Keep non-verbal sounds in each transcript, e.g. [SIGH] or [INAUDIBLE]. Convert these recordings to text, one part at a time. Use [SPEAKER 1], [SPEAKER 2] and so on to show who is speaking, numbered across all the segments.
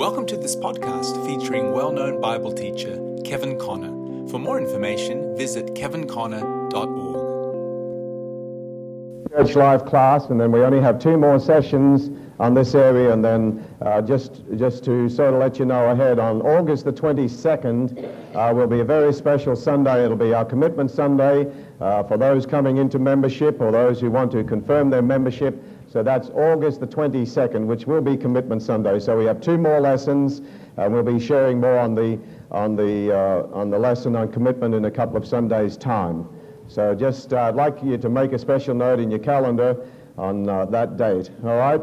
[SPEAKER 1] Welcome to this podcast featuring well known Bible teacher Kevin Conner. For more information, visit kevinconner.org.
[SPEAKER 2] Church Life class, and then we only have two more sessions on this area, and then uh, just, just to sort of let you know ahead, on August the 22nd uh, will be a very special Sunday. It'll be our Commitment Sunday uh, for those coming into membership or those who want to confirm their membership. So that's August the 22nd, which will be Commitment Sunday. So we have two more lessons, and we'll be sharing more on the, on the, uh, on the lesson on commitment in a couple of Sundays' time. So just uh, I'd like you to make a special note in your calendar on uh, that date. All right?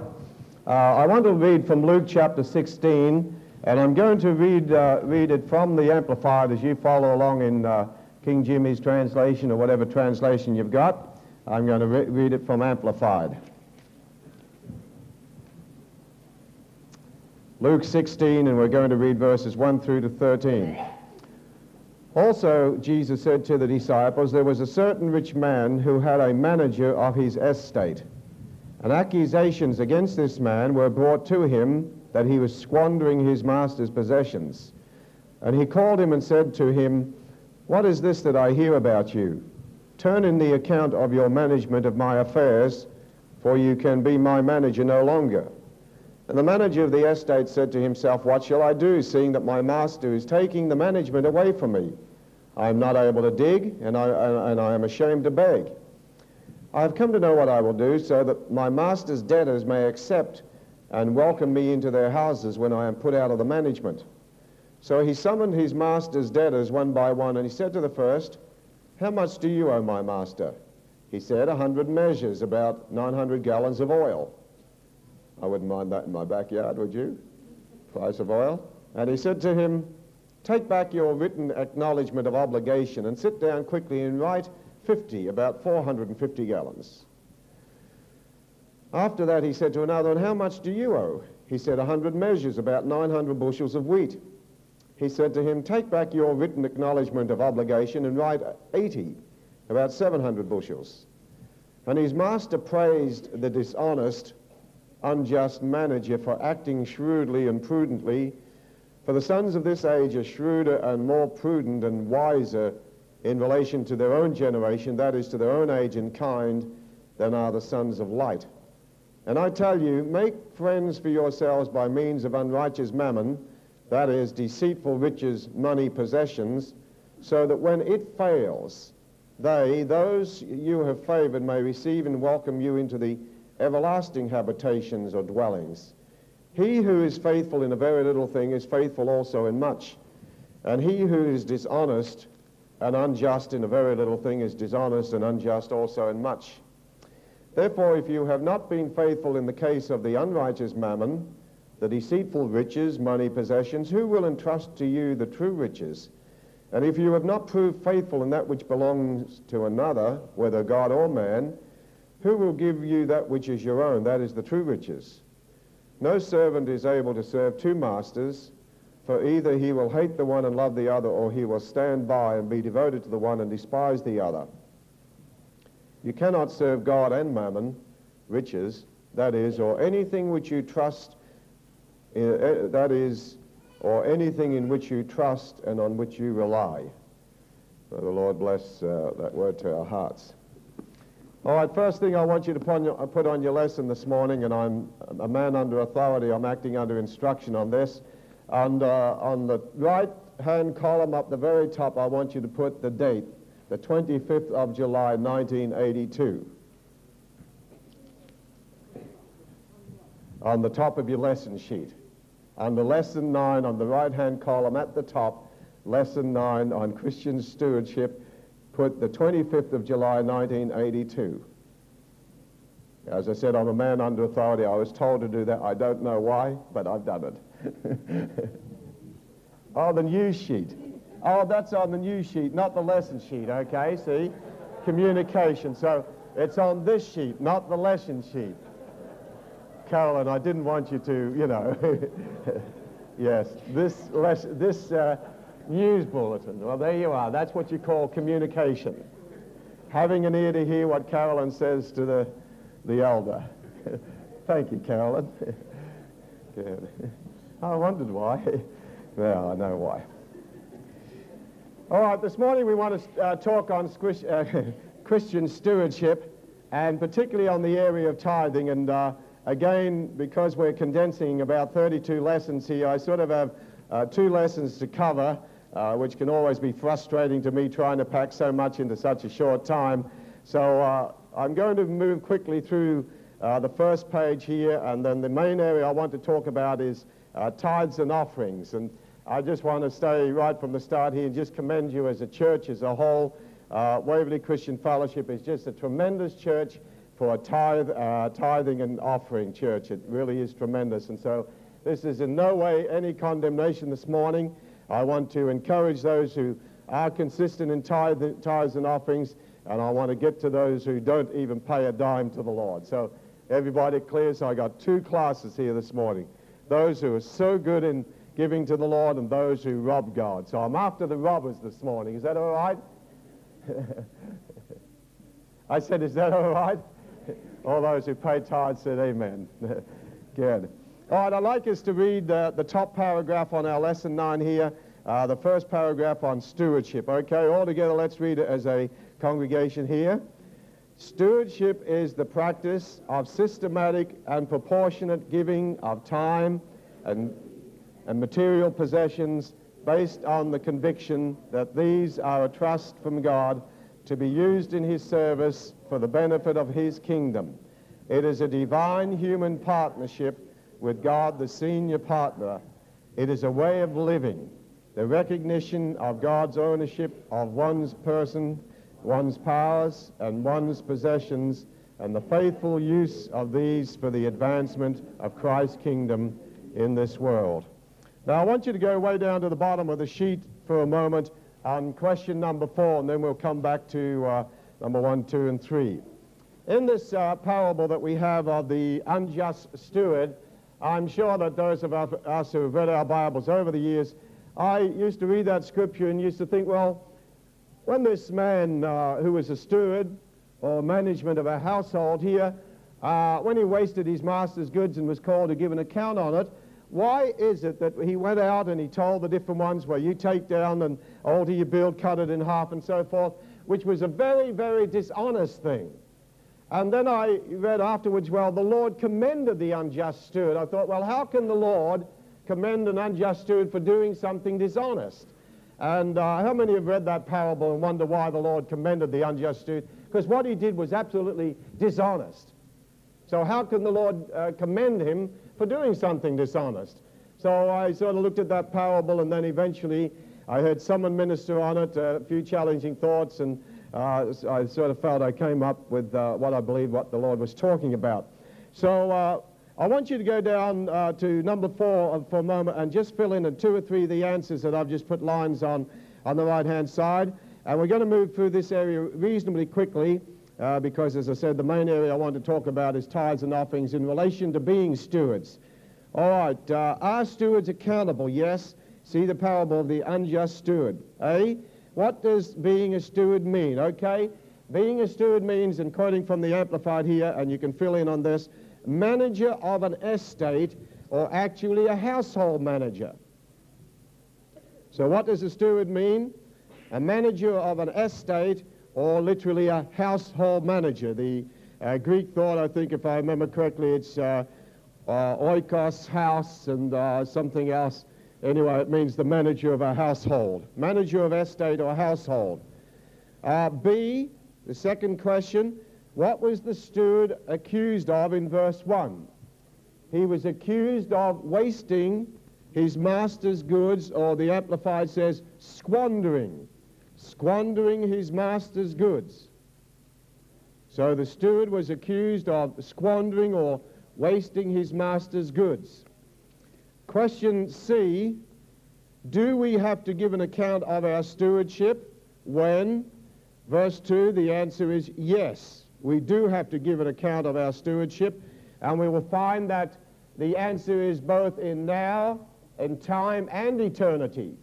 [SPEAKER 2] Uh, I want to read from Luke chapter 16, and I'm going to read, uh, read it from the Amplified as you follow along in uh, King Jimmy's translation or whatever translation you've got. I'm going to re- read it from Amplified. Luke 16, and we're going to read verses 1 through to 13. Also, Jesus said to the disciples, There was a certain rich man who had a manager of his estate. And accusations against this man were brought to him that he was squandering his master's possessions. And he called him and said to him, What is this that I hear about you? Turn in the account of your management of my affairs, for you can be my manager no longer. And the manager of the estate said to himself, What shall I do, seeing that my master is taking the management away from me? I am not able to dig, and I, and I am ashamed to beg. I have come to know what I will do, so that my master's debtors may accept and welcome me into their houses when I am put out of the management. So he summoned his master's debtors one by one, and he said to the first, How much do you owe my master? He said, A hundred measures, about 900 gallons of oil. I wouldn't mind that in my backyard, would you? Price of oil. And he said to him, Take back your written acknowledgement of obligation and sit down quickly and write 50, about 450 gallons. After that, he said to another, And how much do you owe? He said, A hundred measures, about 900 bushels of wheat. He said to him, Take back your written acknowledgement of obligation and write 80, about 700 bushels. And his master praised the dishonest unjust manager for acting shrewdly and prudently. For the sons of this age are shrewder and more prudent and wiser in relation to their own generation, that is, to their own age and kind, than are the sons of light. And I tell you, make friends for yourselves by means of unrighteous mammon, that is, deceitful riches, money, possessions, so that when it fails, they, those you have favored, may receive and welcome you into the everlasting habitations or dwellings. He who is faithful in a very little thing is faithful also in much. And he who is dishonest and unjust in a very little thing is dishonest and unjust also in much. Therefore, if you have not been faithful in the case of the unrighteous mammon, the deceitful riches, money, possessions, who will entrust to you the true riches? And if you have not proved faithful in that which belongs to another, whether God or man, who will give you that which is your own? That is the true riches. No servant is able to serve two masters, for either he will hate the one and love the other, or he will stand by and be devoted to the one and despise the other. You cannot serve God and mammon, riches, that is, or anything which you trust, uh, uh, that is, or anything in which you trust and on which you rely. May the Lord bless uh, that word to our hearts. All right, first thing I want you to put on your lesson this morning, and I'm a man under authority, I'm acting under instruction on this. And uh, on the right hand column up the very top, I want you to put the date, the 25th of July, 1982. On the top of your lesson sheet. On the lesson 9, on the right hand column at the top, lesson 9 on Christian stewardship put the 25th of July 1982. As I said, I'm a man under authority. I was told to do that. I don't know why, but I've done it. [LAUGHS] oh, the news sheet. Oh, that's on the news sheet, not the lesson sheet, okay? See? Communication. So it's on this sheet, not the lesson sheet. Carolyn, I didn't want you to, you know. [LAUGHS] yes, this, les- this uh, news bulletin. Well, there you are. That's what you call communication. Having an ear to hear what Carolyn says to the, the elder. [LAUGHS] Thank you, Carolyn. [LAUGHS] Good. I wondered why. [LAUGHS] well, I know why. All right, this morning we want to uh, talk on squish, uh, Christian stewardship and particularly on the area of tithing. And uh, again, because we're condensing about 32 lessons here, I sort of have uh, two lessons to cover, uh, which can always be frustrating to me trying to pack so much into such a short time. So uh, I'm going to move quickly through uh, the first page here, and then the main area I want to talk about is uh, tithes and offerings. And I just want to stay right from the start here and just commend you as a church as a whole. Uh, Waverley Christian Fellowship is just a tremendous church for a tithe, uh, tithing and offering church. It really is tremendous. And so this is in no way any condemnation this morning. I want to encourage those who are consistent in tithe, tithes and offerings, and I want to get to those who don't even pay a dime to the Lord. So everybody clear? So I got two classes here this morning. Those who are so good in giving to the Lord and those who rob God. So I'm after the robbers this morning. Is that all right? [LAUGHS] I said, is that all right? [LAUGHS] All those who pay tithes said amen. [LAUGHS] Good. All right, I'd like us to read uh, the top paragraph on our lesson 9 here, uh, the first paragraph on stewardship. Okay, all together, let's read it as a congregation here. Stewardship is the practice of systematic and proportionate giving of time and, and material possessions based on the conviction that these are a trust from God to be used in his service for the benefit of his kingdom. It is a divine human partnership with God, the senior partner. It is a way of living, the recognition of God's ownership of one's person, one's powers, and one's possessions, and the faithful use of these for the advancement of Christ's kingdom in this world. Now, I want you to go way down to the bottom of the sheet for a moment on question number four, and then we'll come back to uh, number one, two, and three. In this uh, parable that we have of the unjust steward, I'm sure that those of us who have read our Bibles over the years, I used to read that scripture and used to think, well, when this man uh, who was a steward or management of a household here, uh, when he wasted his master's goods and was called to give an account on it, why is it that he went out and he told the different ones well, you take down and alter your build, cut it in half and so forth, which was a very, very dishonest thing. And then I read afterwards, well, the Lord commended the unjust steward. I thought, well, how can the Lord commend an unjust steward for doing something dishonest? And uh, how many have read that parable and wonder why the Lord commended the unjust steward? Because what he did was absolutely dishonest. So how can the Lord uh, commend him for doing something dishonest? So I sort of looked at that parable and then eventually I heard someone minister on it, a few challenging thoughts, and uh, I sort of felt I came up with uh, what I believe what the Lord was talking about. So uh, I want you to go down uh, to number four for a moment and just fill in two or three of the answers that I've just put lines on on the right-hand side. And we're going to move through this area reasonably quickly uh, because, as I said, the main area I want to talk about is tithes and offerings in relation to being stewards. All right, uh, are stewards accountable? Yes. See the parable of the unjust steward. Eh? What does being a steward mean? Okay, being a steward means, and quoting from the Amplified here, and you can fill in on this, manager of an estate, or actually a household manager. So what does a steward mean? A manager of an estate, or literally a household manager. The uh, Greek thought, I think, if I remember correctly, it's uh, uh, oikos, house, and uh, something else Anyway, it means the manager of a household, manager of estate or household. Uh, B, the second question, what was the steward accused of in verse 1? He was accused of wasting his master's goods, or the Amplified says squandering, squandering his master's goods. So the steward was accused of squandering or wasting his master's goods. Question C, do we have to give an account of our stewardship when? Verse 2, the answer is yes. We do have to give an account of our stewardship, and we will find that the answer is both in now, in time, and eternity.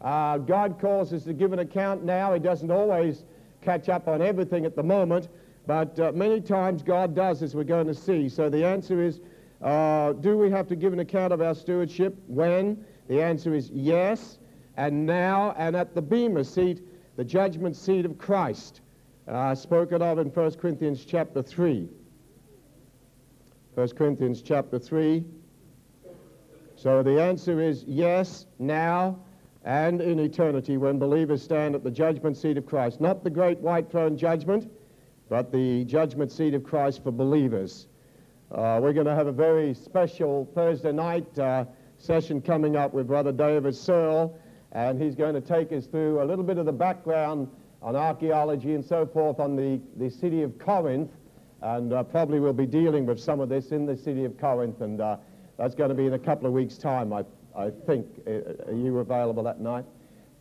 [SPEAKER 2] Uh, God calls us to give an account now. He doesn't always catch up on everything at the moment, but uh, many times God does, as we're going to see. So the answer is Uh, do we have to give an account of our stewardship? When? The answer is yes, and now, and at the Bema seat, the judgment seat of Christ, uh, spoken of in 1 Corinthians chapter 3. 1 Corinthians chapter 3. So the answer is yes, now, and in eternity when believers stand at the judgment seat of Christ. Not the great white throne judgment, but the judgment seat of Christ for believers. Uh, we're going to have a very special Thursday night uh, session coming up with Brother David Searle, and he's going to take us through a little bit of the background on archaeology and so forth on the, the city of Corinth, and uh, probably we'll be dealing with some of this in the city of Corinth, and uh, that's going to be in a couple of weeks' time, I, I think. Uh, are you available that night?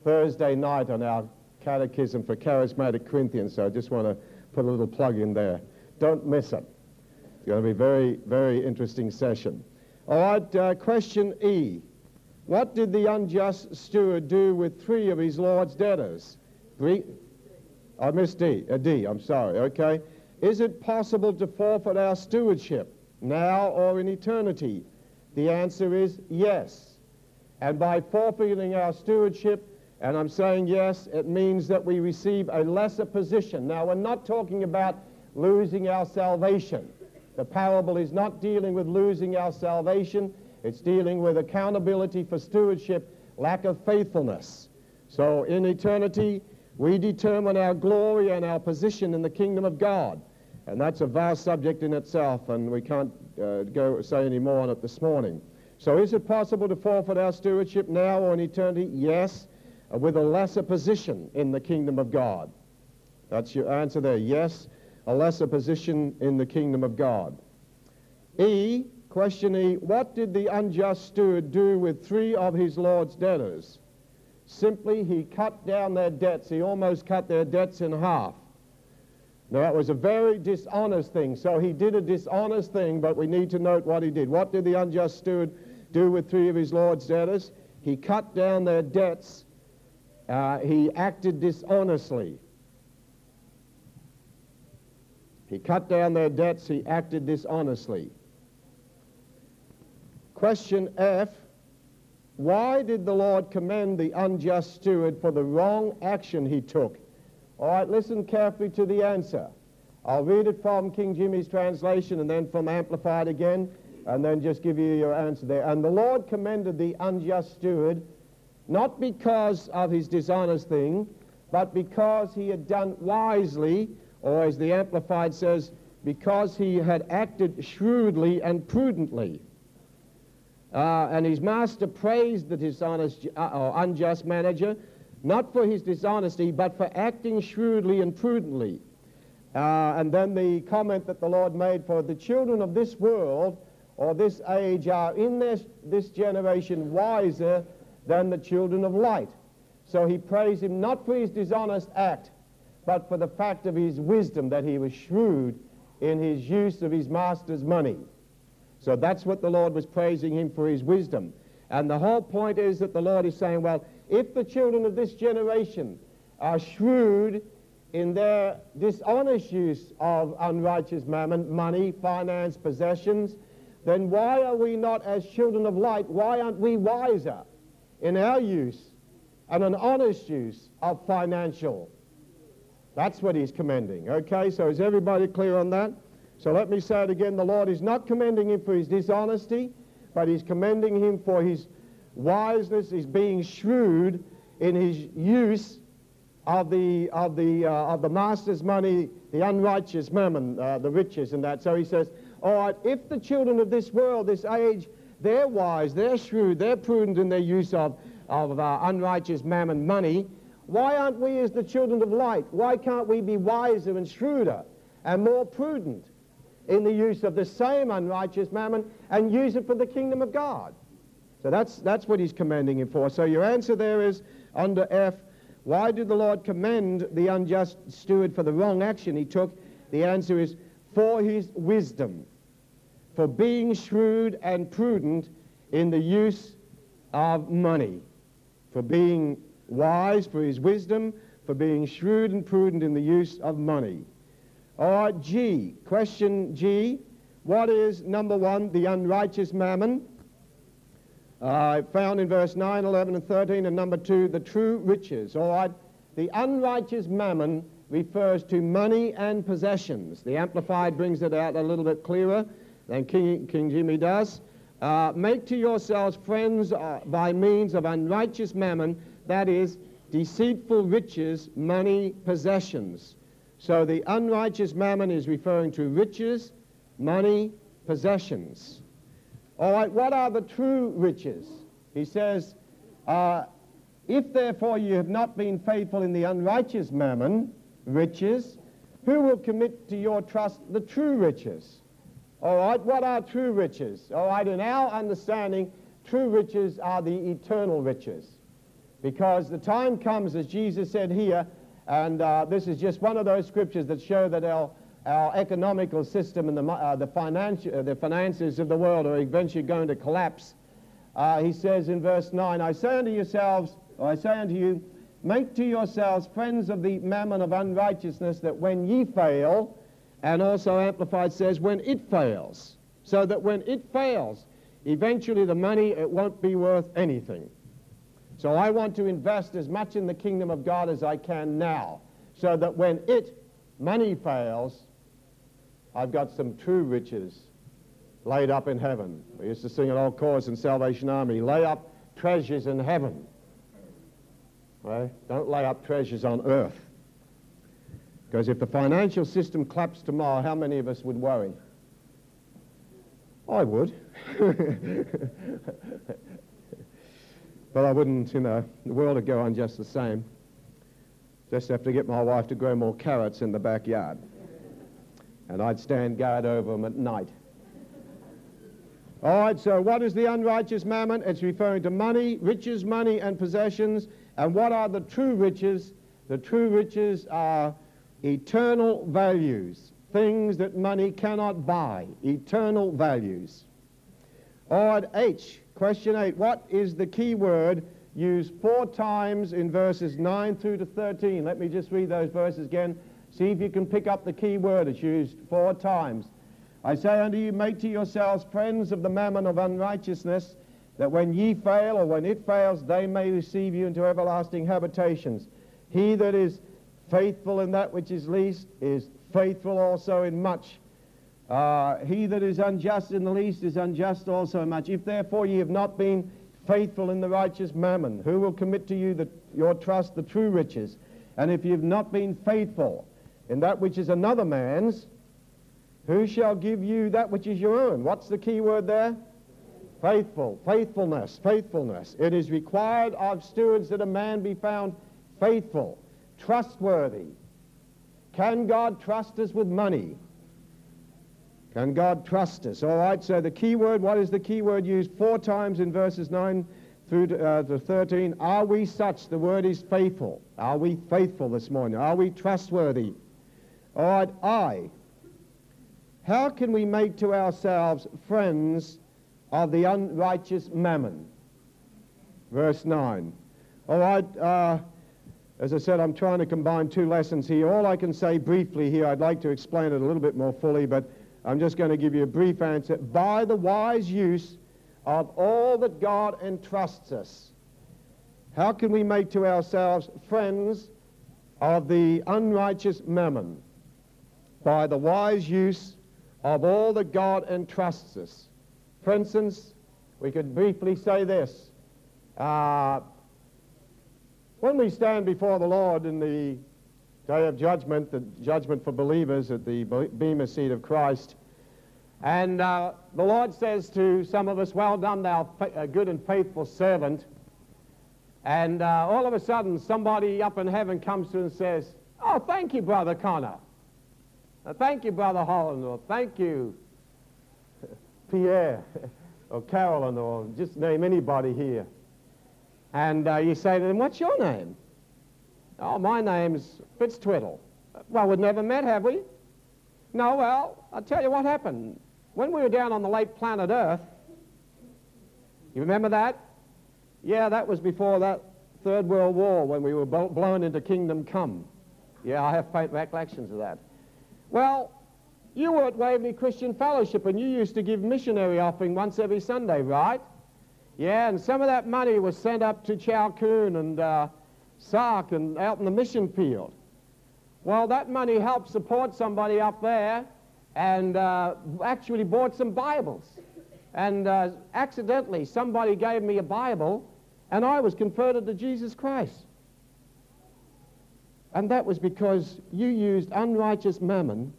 [SPEAKER 2] Thursday night on our Catechism for Charismatic Corinthians, so I just want to put a little plug in there. Don't miss it. Going to be a very, very interesting session. All right, uh, question E. What did the unjust steward do with three of his Lord's debtors? Three? I missed D. Uh, D, I'm sorry, okay. Is it possible to forfeit our stewardship now or in eternity? The answer is yes. And by forfeiting our stewardship, and I'm saying yes, it means that we receive a lesser position. Now, we're not talking about losing our salvation. The parable is not dealing with losing our salvation, it's dealing with accountability for stewardship, lack of faithfulness. So in eternity, we determine our glory and our position in the kingdom of God. And that's a vast subject in itself, and we can't uh, go say any more on it this morning. So is it possible to forfeit our stewardship now or in eternity? Yes, uh, with a lesser position in the kingdom of God. That's your answer there. Yes, a lesser position in the kingdom of God. E, question E, what did the unjust steward do with three of his Lord's debtors? Simply, he cut down their debts. He almost cut their debts in half. Now, that was a very dishonest thing. So he did a dishonest thing, but we need to note what he did. What did the unjust steward do with three of his Lord's debtors? He cut down their debts. Uh, he acted dishonestly. He cut down their debts, he acted dishonestly. Question F Why did the Lord commend the unjust steward for the wrong action he took? All right, listen carefully to the answer. I'll read it from King Jimmy's translation and then from Amplified again, and then just give you your answer there. And the Lord commended the unjust steward not because of his dishonest thing, but because he had done wisely or as the Amplified says, because he had acted shrewdly and prudently. Uh, and his master praised the dishonest uh, or unjust manager, not for his dishonesty, but for acting shrewdly and prudently. Uh, and then the comment that the Lord made for the children of this world or this age are in this, this generation wiser than the children of light. So he praised him not for his dishonest act, but for the fact of his wisdom, that he was shrewd in his use of his master's money. So that's what the Lord was praising him for his wisdom. And the whole point is that the Lord is saying, well, if the children of this generation are shrewd in their dishonest use of unrighteous mammon, money, finance, possessions, then why are we not, as children of light, why aren't we wiser in our use and an honest use of financial that's what he's commending. Okay, so is everybody clear on that? So let me say it again. The Lord is not commending him for his dishonesty, but he's commending him for his wiseness, his being shrewd in his use of the, of the, uh, of the master's money, the unrighteous mammon, uh, the riches and that. So he says, all right, if the children of this world, this age, they're wise, they're shrewd, they're prudent in their use of, of uh, unrighteous mammon money, why aren't we as the children of light? Why can't we be wiser and shrewder and more prudent in the use of the same unrighteous mammon and use it for the kingdom of God? So that's, that's what he's commending him for. So your answer there is under F, why did the Lord commend the unjust steward for the wrong action he took? The answer is for his wisdom, for being shrewd and prudent in the use of money, for being wise for his wisdom, for being shrewd and prudent in the use of money. Or G, question G, what is, number one, the unrighteous mammon? Uh, found in verse 9, 11, and 13. And number two, the true riches. All right? The unrighteous mammon refers to money and possessions. The Amplified brings it out a little bit clearer than King, King Jimmy does. Uh, make to yourselves friends uh, by means of unrighteous mammon, that is, deceitful riches, money, possessions. So the unrighteous mammon is referring to riches, money, possessions. All right, what are the true riches? He says, uh, if therefore you have not been faithful in the unrighteous mammon, riches, who will commit to your trust the true riches? All right, what are true riches? All right, in our understanding, true riches are the eternal riches. Because the time comes, as Jesus said here, and uh, this is just one of those scriptures that show that our, our economical system and the, uh, the, financi- uh, the finances of the world are eventually going to collapse. Uh, he says in verse 9, I say unto yourselves, or I say unto you, make to yourselves friends of the mammon of unrighteousness, that when ye fail, and also Amplified says, when it fails, so that when it fails, eventually the money, it won't be worth anything. So I want to invest as much in the kingdom of God as I can now, so that when it, money fails, I've got some true riches laid up in heaven. We used to sing an old chorus in Salvation Army, lay up treasures in heaven. Right? Don't lay up treasures on earth. Because if the financial system collapsed tomorrow, how many of us would worry? I would. [LAUGHS] But I wouldn't, you know, the world would go on just the same. Just have to get my wife to grow more carrots in the backyard. And I'd stand guard over them at night. All right, so what is the unrighteous mammon? It's referring to money, riches, money, and possessions. And what are the true riches? The true riches are eternal values, things that money cannot buy, eternal values. All right, H, Question 8. What is the key word used four times in verses 9 through to 13? Let me just read those verses again. See if you can pick up the key word. It's used four times. I say unto you, make to yourselves friends of the mammon of unrighteousness, that when ye fail, or when it fails, they may receive you into everlasting habitations. He that is faithful in that which is least is faithful also in much. Uh, he that is unjust in the least is unjust also much. If therefore ye have not been faithful in the righteous mammon, who will commit to you the, your trust the true riches? And if ye have not been faithful in that which is another man's, who shall give you that which is your own? What's the key word there? Faithful, faithfulness, faithfulness. It is required of stewards that a man be found faithful, trustworthy. Can God trust us with money? Can God trust us? All right, so the key word, what is the key word used four times in verses 9 through to, uh, to 13? Are we such? The word is faithful. Are we faithful this morning? Are we trustworthy? All right, I. How can we make to ourselves friends of the unrighteous mammon? Verse 9. All right, uh, as I said, I'm trying to combine two lessons here. All I can say briefly here, I'd like to explain it a little bit more fully, but I'm just going to give you a brief answer. By the wise use of all that God entrusts us, how can we make to ourselves friends of the unrighteous mammon? By the wise use of all that God entrusts us. For instance, we could briefly say this. Uh, when we stand before the Lord in the day of judgment, the judgment for believers at the Bema seat of Christ. And uh, the Lord says to some of us, Well done, thou fa- good and faithful servant. And uh, all of a sudden, somebody up in heaven comes to and says, Oh, thank you, Brother Conner. Uh, thank you, Brother Holland. Or thank you, [LAUGHS] Pierre. [LAUGHS] or Carolyn. Or just name anybody here. And uh, you say to them, What's your name? Oh, my name's Fitztwiddle. Well, we've never met, have we? No, well, I'll tell you what happened. When we were down on the late planet Earth, you remember that? Yeah, that was before that Third World War when we were blown into Kingdom Come. Yeah, I have faint recollections of that. Well, You were at Waverley Christian Fellowship and you used to give missionary offering once every Sunday, right? Yeah, and some of that money was sent up to Chao Koon and uh, Sark and out in the mission field. Well, that money helped support somebody up there and uh, actually bought some Bibles. And uh, accidentally, somebody gave me a Bible and I was converted to Jesus Christ. And that was because you used unrighteous mammon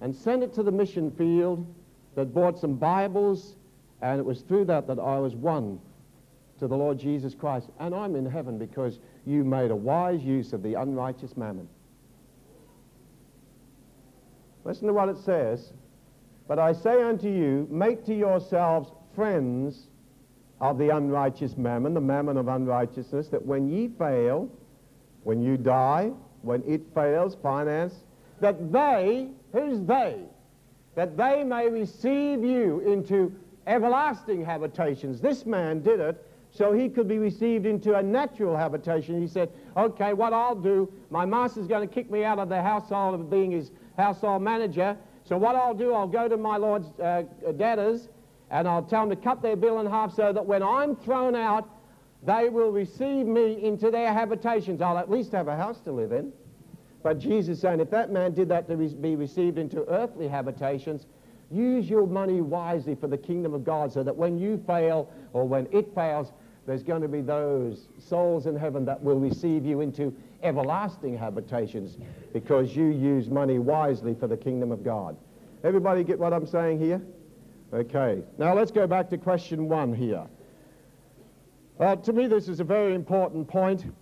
[SPEAKER 2] and sent it to the mission field that bought some Bibles, and it was through that that I was won to the Lord Jesus Christ. And I'm in heaven because you made a wise use of the unrighteous mammon. Listen to what it says. But I say unto you, make to yourselves friends of the unrighteous mammon, the mammon of unrighteousness, that when ye fail, when you die, when it fails, finance, that they, who's they? That they may receive you into everlasting habitations. This man did it so he could be received into a natural habitation. He said, okay, what I'll do, my master's going to kick me out of the household of being his household manager. So what I'll do, I'll go to my lord's uh, debtors and I'll tell them to cut their bill in half so that when I'm thrown out, they will receive me into their habitations. I'll at least have a house to live in. But Jesus saying, if that man did that to be received into earthly habitations, use your money wisely for the kingdom of God so that when you fail or when it fails, there's going to be those souls in heaven that will receive you into everlasting habitations because you use money wisely for the kingdom of God. Everybody get what I'm saying here? Okay. Now let's go back to question one here. Uh, to me, this is a very important point,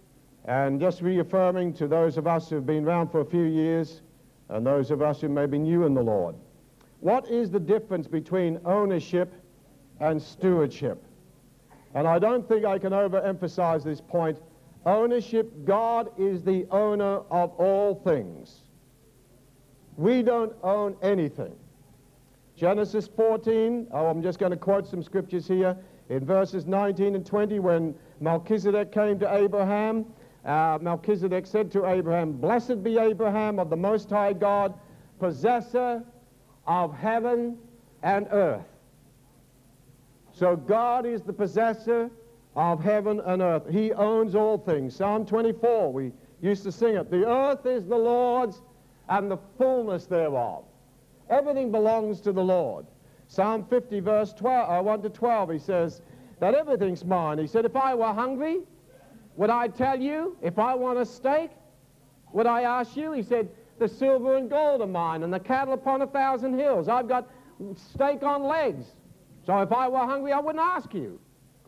[SPEAKER 2] and just reaffirming to those of us who have been around for a few years and those of us who may be new in the Lord. What is the difference between ownership and stewardship? And I don't think I can overemphasize this point. Ownership, God is the owner of all things. We don't own anything. Genesis 14, oh, I'm just going to quote some scriptures here. In verses 19 and 20, when Melchizedek came to Abraham, uh, Melchizedek said to Abraham, Blessed be Abraham of the Most High God, possessor of heaven and earth. So God is the possessor of heaven and earth. He owns all things. Psalm 24, we used to sing it. The earth is the Lord's and the fullness thereof. Everything belongs to the Lord. Psalm 50, verse 12, uh, 1 to 12, he says that everything's mine. He said, if I were hungry, would I tell you? If I want a steak, would I ask you? He said, the silver and gold are mine and the cattle upon a thousand hills. I've got steak on legs. So if I were hungry, I wouldn't ask you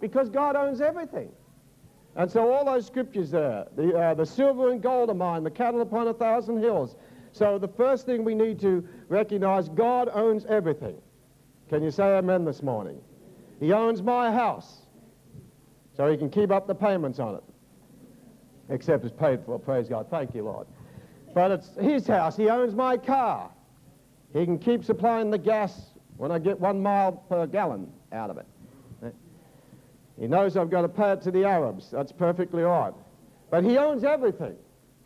[SPEAKER 2] because God owns everything. And so all those scriptures there, the, uh, the silver and gold are mine, the cattle upon a thousand hills. So the first thing we need to recognize, God owns everything. Can you say amen this morning? He owns my house, so he can keep up the payments on it. Except it's paid for, praise God. Thank you, Lord. But it's his house. He owns my car. He can keep supplying the gas when I get one mile per gallon out of it. He knows I've got to pay it to the Arabs. That's perfectly right. But he owns everything.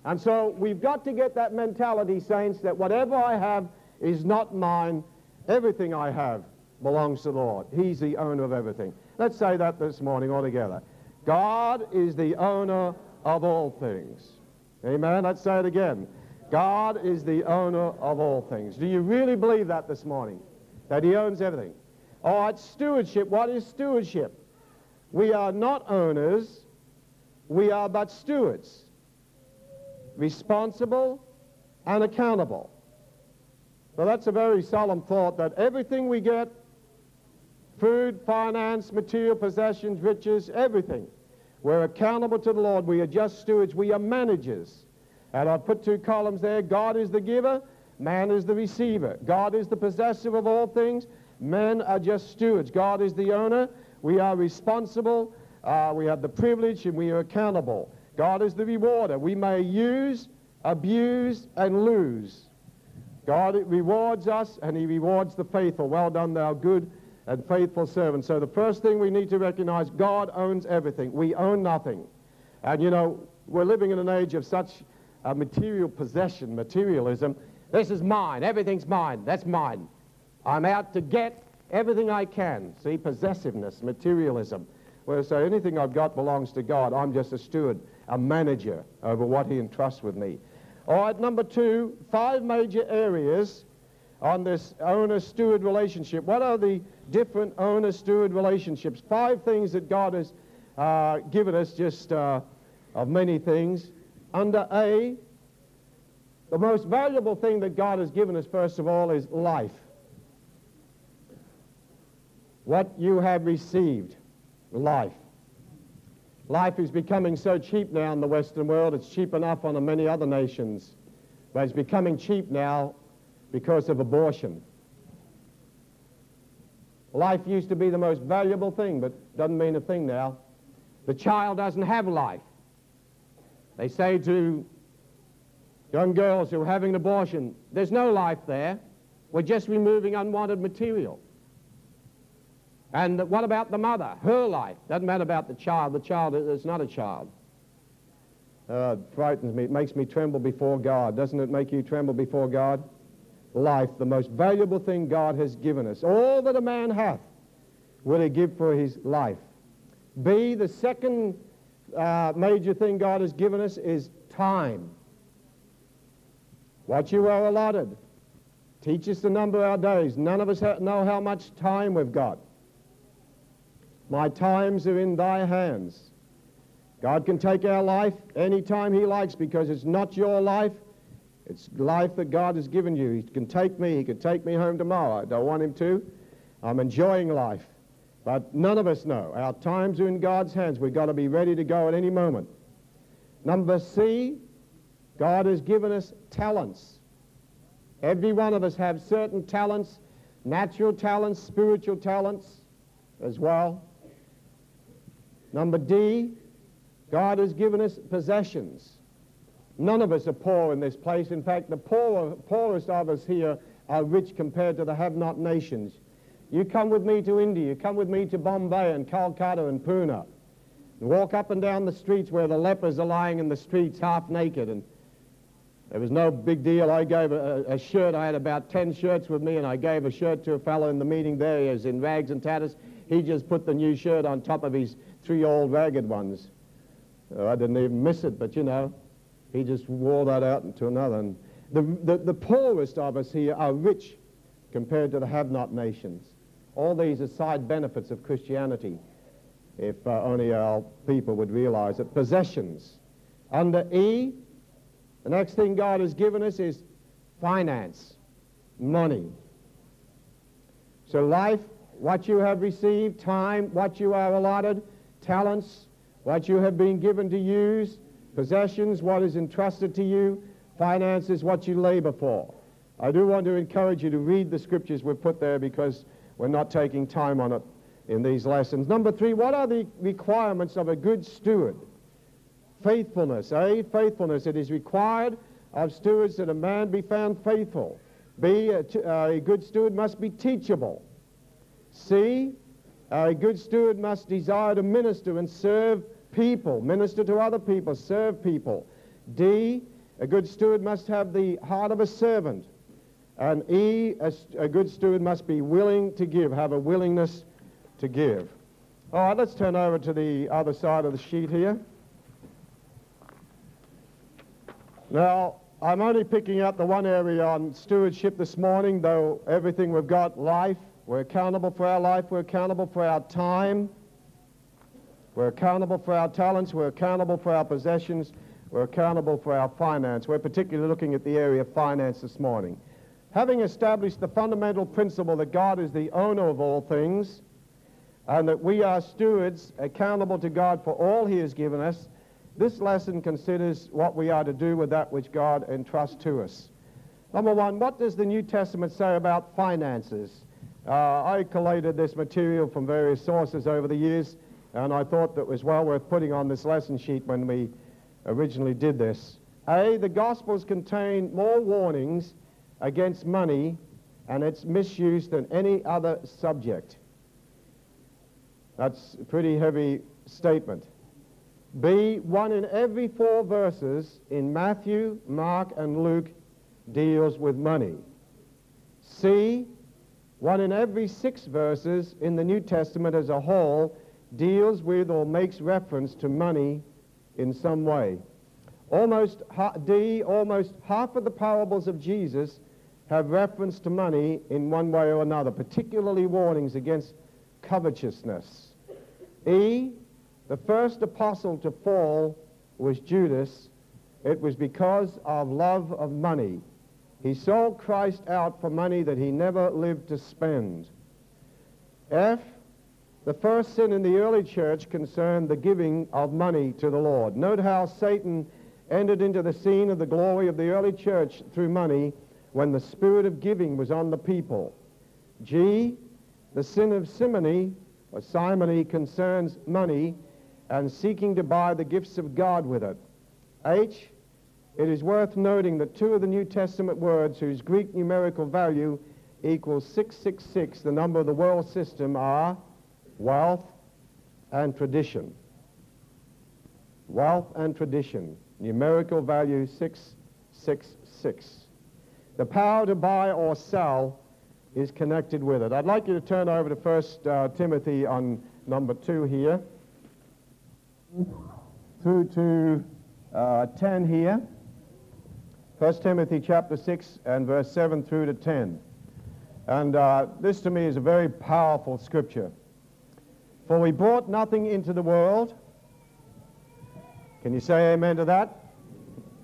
[SPEAKER 2] And so we've got to get that mentality, saints, that whatever I have is not mine. Everything I have belongs to the Lord. He's the owner of everything. Let's say that this morning all together. God is the owner of all things. Amen. Let's say it again. God is the owner of all things. Do you really believe that this morning? That he owns everything? All right, stewardship. What is stewardship? We are not owners. We are but stewards. Responsible and accountable. So that's a very solemn thought that everything we get food, finance, material possessions, riches, everything. We're accountable to the Lord. We are just stewards. We are managers. And I've put two columns there. God is the giver. Man is the receiver. God is the possessor of all things. Men are just stewards. God is the owner. We are responsible. Uh, we have the privilege and we are accountable. God is the rewarder. We may use, abuse, and lose. God rewards us and he rewards the faithful. Well done, thou good and faithful servant. So the first thing we need to recognize, God owns everything. We own nothing. And you know, we're living in an age of such uh, material possession, materialism, This is mine. Everything's mine. That's mine. I'm out to get everything I can. See, possessiveness, materialism. Where say anything I've got belongs to God. I'm just a steward, a manager over what he entrusts with me. All right, number two, five major areas on this owner-steward relationship. What are the different owner-steward relationships? Five things that God has uh, given us, just uh, of many things. Under A, the most valuable thing that God has given us, first of all, is life. What you have received, life. Life is becoming so cheap now in the Western world, it's cheap enough on many other nations, but it's becoming cheap now because of abortion. Life used to be the most valuable thing, but doesn't mean a thing now. The child doesn't have life. They say to young girls who are having an abortion, there's no life there. We're just removing unwanted material. And what about the mother? Her life. Doesn't matter about the child. The child is not a child. Uh, it frightens me. It makes me tremble before God. Doesn't it make you tremble before God? Life, the most valuable thing God has given us. All that a man hath will he give for his life. B, the second uh, major thing God has given us is time. What you are allotted. Teach us the number of our days. None of us know how much time we've got. My times are in thy hands. God can take our life any time he likes because it's not your life. It's life that God has given you. He can take me. He could take me home tomorrow. I don't want him to. I'm enjoying life. But none of us know. Our times are in God's hands. We've got to be ready to go at any moment. Number C, God has given us talents. Every one of us have certain talents, natural talents, spiritual talents as well. Number D, God has given us possessions. None of us are poor in this place. In fact, the poor, poorest of us here are rich compared to the have-not nations. You come with me to India, you come with me to Bombay and Calcutta and Pune, and walk up and down the streets where the lepers are lying in the streets half naked. And there was no big deal. I gave a, a shirt. I had about 10 shirts with me, and I gave a shirt to a fellow in the meeting there. He was in rags and tatters. He just put the new shirt on top of his three old ragged ones. Uh, I didn't even miss it, but you know, he just wore that out into another. And the, the, the poorest of us here are rich compared to the have-not nations. All these are side benefits of Christianity, if uh, only our people would realize it. Possessions. Under E, the next thing God has given us is finance, money. So life, what you have received, time, what you are allotted, talents, what you have been given to use, possessions, what is entrusted to you, finances, what you labor for. I do want to encourage you to read the scriptures we've put there because we're not taking time on it in these lessons. Number three, what are the requirements of a good steward? Faithfulness, A, faithfulness. It is required of stewards that a man be found faithful. B, a, good steward must be teachable. C, a good steward must desire to minister and serve people, minister to other people, serve people. D, a good steward must have the heart of a servant. And E, a, a good steward must be willing to give, have a willingness to give. All right, let's turn over to the other side of the sheet here. Now, I'm only picking out the one area on stewardship this morning, though everything we've got, life, we're accountable for our life. We're accountable for our time. We're accountable for our talents. We're accountable for our possessions. We're accountable for our finance. We're particularly looking at the area of finance this morning. Having established the fundamental principle that God is the owner of all things and that we are stewards accountable to God for all he has given us, this lesson considers what we are to do with that which God entrusts to us. Number one, what does the New Testament say about finances? Uh, I collated this material from various sources over the years, and I thought that was well worth putting on this lesson sheet when we originally did this. A, the Gospels contain more warnings against money and its misuse than any other subject. That's a pretty heavy statement. B, one in every four verses in Matthew, Mark, and Luke deals with money. C, one in every six verses in the New Testament as a whole deals with or makes reference to money in some way. Almost D, almost half of the parables of Jesus have reference to money in one way or another, particularly warnings against covetousness. E, the first apostle to fall was Judas. It was because of love of money. He sold Christ out for money that he never lived to spend. F, the first sin in the early church concerned the giving of money to the Lord. Note how Satan entered into the scene of the glory of the early church through money when the spirit of giving was on the people. G, the sin of simony or simony concerns money and seeking to buy the gifts of God with it. H, it is worth noting that two of the New Testament words whose Greek numerical value equals 666, the number of the world system, are wealth and tradition. Wealth and tradition, numerical value 666. The power to buy or sell is connected with it. I'd like you to turn over to 1 uh, Timothy on number 2 here, through to uh, 10 here. 1 Timothy chapter 6 and verse 7 through to 10. And uh, this to me is a very powerful scripture. For we brought nothing into the world. Can you say amen to that?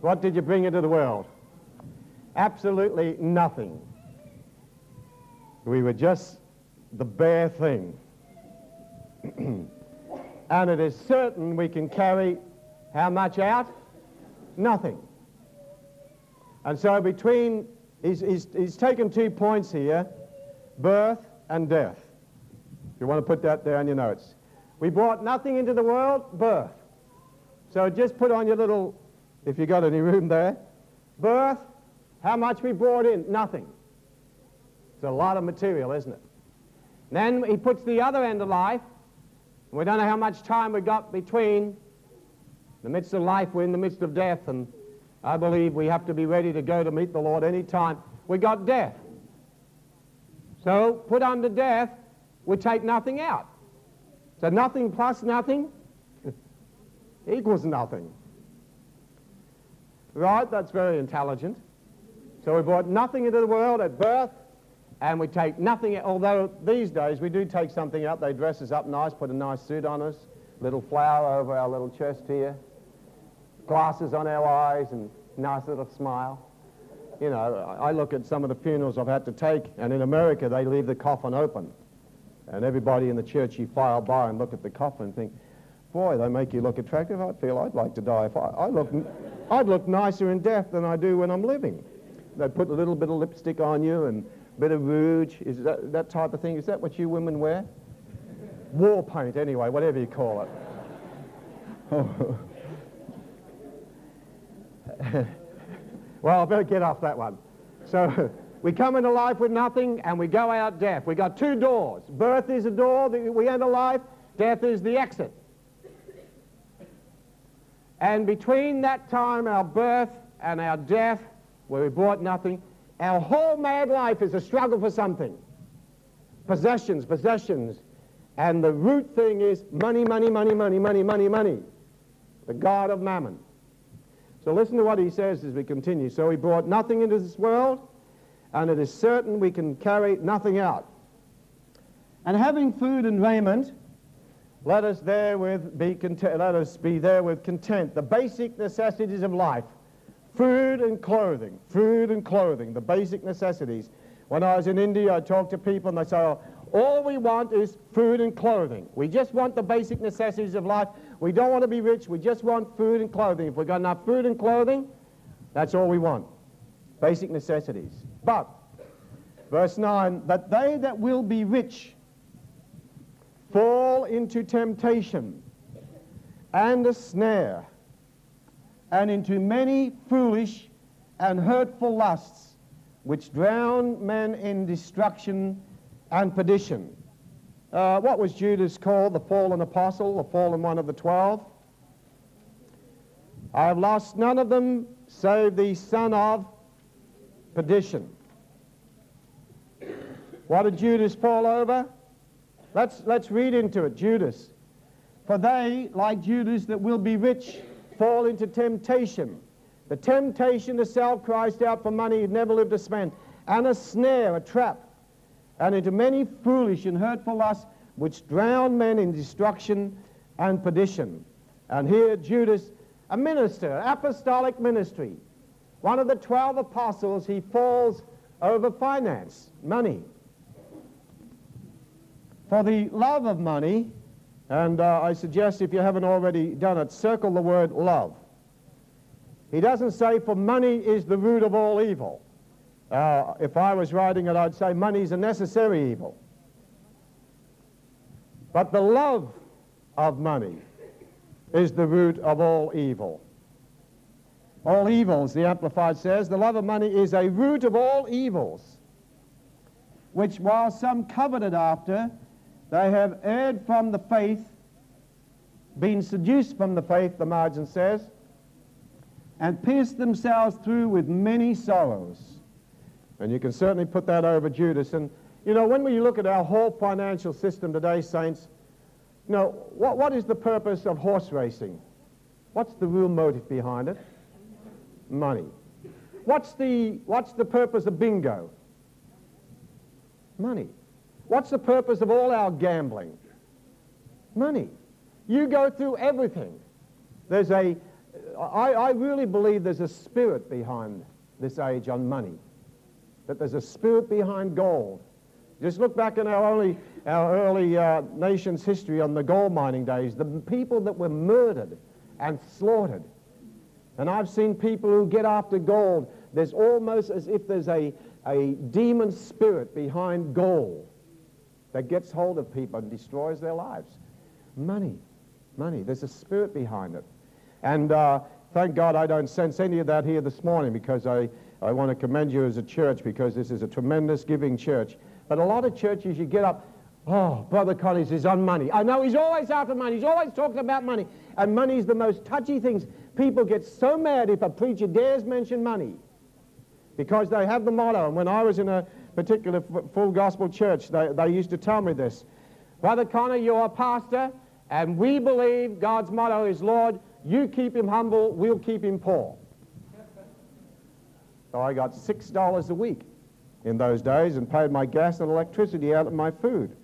[SPEAKER 2] What did you bring into the world? absolutely nothing. We were just the bare thing. [CLEARS THROAT] and it is certain we can carry how much out? Nothing. And so between, he's, he's, he's taken two points here, birth and death. If you want to put that there in your notes. We brought nothing into the world, birth. So just put on your little, if you got any room there, birth how much we brought in? Nothing. It's a lot of material, isn't it? Then he puts the other end of life. We don't know how much time we got between the midst of life, we're in the midst of death, and I believe we have to be ready to go to meet the Lord any time. We got death. So put under death, we take nothing out. So nothing plus nothing [LAUGHS] equals nothing. Right? That's very intelligent. So we brought nothing into the world at birth, and we take nothing, although these days we do take something up. They dress us up nice, put a nice suit on us, little flower over our little chest here, glasses on our eyes, and nice little smile. You know, I look at some of the funerals I've had to take, and in America they leave the coffin open. And everybody in the church, you file by and look at the coffin and think, boy, they make you look attractive. I feel I'd like to die if I, I look, I'd look nicer in death than I do when I'm living they put a little bit of lipstick on you and bit of rouge. Is that, that type of thing? Is that what you women wear? War paint, anyway, whatever you call it. [LAUGHS] well, I better get off that one. So [LAUGHS] we come into life with nothing and we go out death. We got two doors. Birth is a door that we enter life. Death is the exit. And between that time, our birth and our death, where we brought nothing. Our whole mad life is a struggle for something. Possessions, possessions. And the root thing is money, money, money, money, money, money, money. The God of mammon. So listen to what he says as we continue. So he brought nothing into this world, and it is certain we can carry nothing out. And having food and raiment, let us therewith be content, let us be therewith content. The basic necessities of life Food and clothing, food and clothing, the basic necessities. When I was in India, I talked to people and they say, oh, all we want is food and clothing. We just want the basic necessities of life. We don't want to be rich. We just want food and clothing. If we've got enough food and clothing, that's all we want. Basic necessities. But, verse 9, that they that will be rich fall into temptation and a snare and into many foolish and hurtful lusts, which drown men in destruction and perdition. Uh, what was Judas called? The fallen apostle, the fallen one of the twelve? I have lost none of them save the son of perdition. What did Judas fall over? Let's, let's read into it. Judas. For they, like Judas that will be rich, fall into temptation. The temptation to sell Christ out for money he'd never lived to spend, and a snare, a trap, and into many foolish and hurtful lusts which drown men in destruction and perdition. And here Judas, a minister, apostolic ministry, one of the 12 apostles, he falls over finance, money. For the love of money, and uh, I suggest if you haven't already done it, circle the word love. He doesn't say, for money is the root of all evil. Uh, if I was writing it, I'd say money is a necessary evil. But the love of money is the root of all evil. All evils, the Amplified says, the love of money is a root of all evils, which while some coveted after, they have erred from the faith, been seduced from the faith, the margin says, and pierced themselves through with many sorrows. And you can certainly put that over Judas. And, you know, when we look at our whole financial system today, saints, you know, what, what is the purpose of horse racing? What's the real motive behind it? Money. What's the, what's the purpose of bingo? Money. What's the purpose of all our gambling? Money. You go through everything. There's a, I, I really believe there's a spirit behind this age on money. That there's a spirit behind gold. Just look back in our early, our early uh, nation's history on the gold mining days, the people that were murdered and slaughtered. And I've seen people who get after gold. There's almost as if there's a, a demon spirit behind gold that gets hold of people and destroys their lives. Money, money. There's a spirit behind it. And uh, thank God I don't sense any of that here this morning because I, I want to commend you as a church because this is a tremendous giving church. But a lot of churches, you get up, oh, Brother Collins is on money. I know he's always after money. He's always talking about money. And money is the most touchy things. People get so mad if a preacher dares mention money because they have the motto. And when I was in a particular full gospel church, they, they used to tell me this. Brother Conner, you're a pastor, and we believe God's motto is, Lord, you keep him humble, we'll keep him poor. So I got $6 a week in those days and paid my gas and electricity out of my food.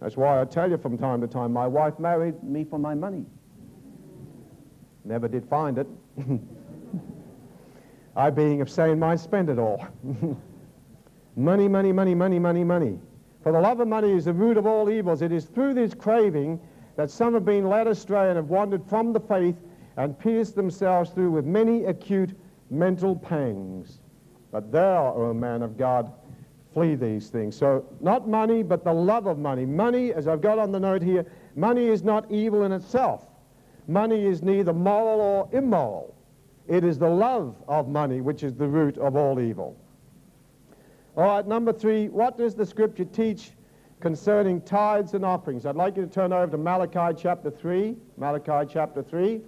[SPEAKER 2] That's why I tell you from time to time, my wife married me for my money. Never did find it. [LAUGHS] I, being of sane mind, spend it all. [LAUGHS] money, money, money, money, money, money. For the love of money is the root of all evils. It is through this craving that some have been led astray and have wandered from the faith and pierced themselves through with many acute mental pangs. But thou, O man of God, flee these things. So not money, but the love of money. Money, as I've got on the note here, money is not evil in itself. Money is neither moral or immoral. It is the love of money which is the root of all evil. All right, number three, what does the scripture teach concerning tithes and offerings? I'd like you to turn over to Malachi chapter 3. Malachi chapter 3.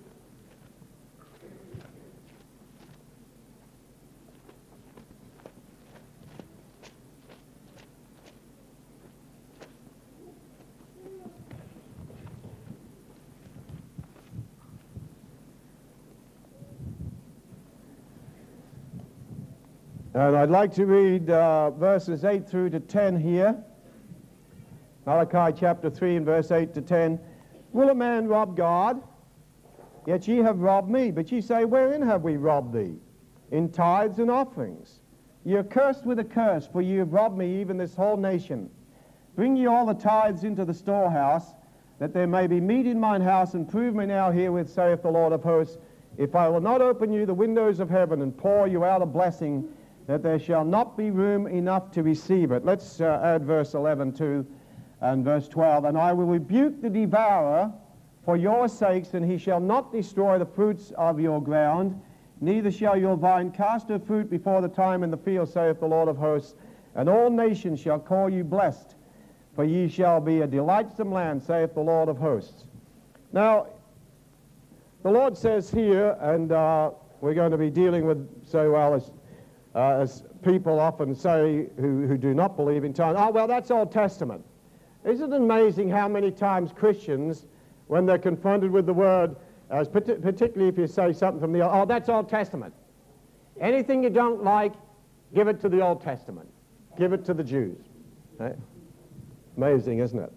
[SPEAKER 2] And I'd like to read uh, verses 8 through to 10 here. Malachi chapter 3 and verse 8 to 10. Will a man rob God? Yet ye have robbed me. But ye say, Wherein have we robbed thee? In tithes and offerings. Ye are cursed with a curse, for ye have robbed me, even this whole nation. Bring ye all the tithes into the storehouse, that there may be meat in mine house, and prove me now herewith, saith the Lord of hosts, if I will not open you the windows of heaven and pour you out a blessing, that there shall not be room enough to receive it. Let's uh, add verse 11 too, and verse 12. And I will rebuke the devourer for your sakes, and he shall not destroy the fruits of your ground, neither shall your vine cast her fruit before the time in the field, saith the Lord of hosts. And all nations shall call you blessed, for ye shall be a delightsome land, saith the Lord of hosts. Now, the Lord says here, and uh, we're going to be dealing with so well as uh, as people often say who, who do not believe in time, oh, well, that's Old Testament. Isn't it amazing how many times Christians, when they're confronted with the word, particularly if you say something from the oh, that's Old Testament. Anything you don't like, give it to the Old Testament. Give it to the Jews. Right? Amazing, isn't it?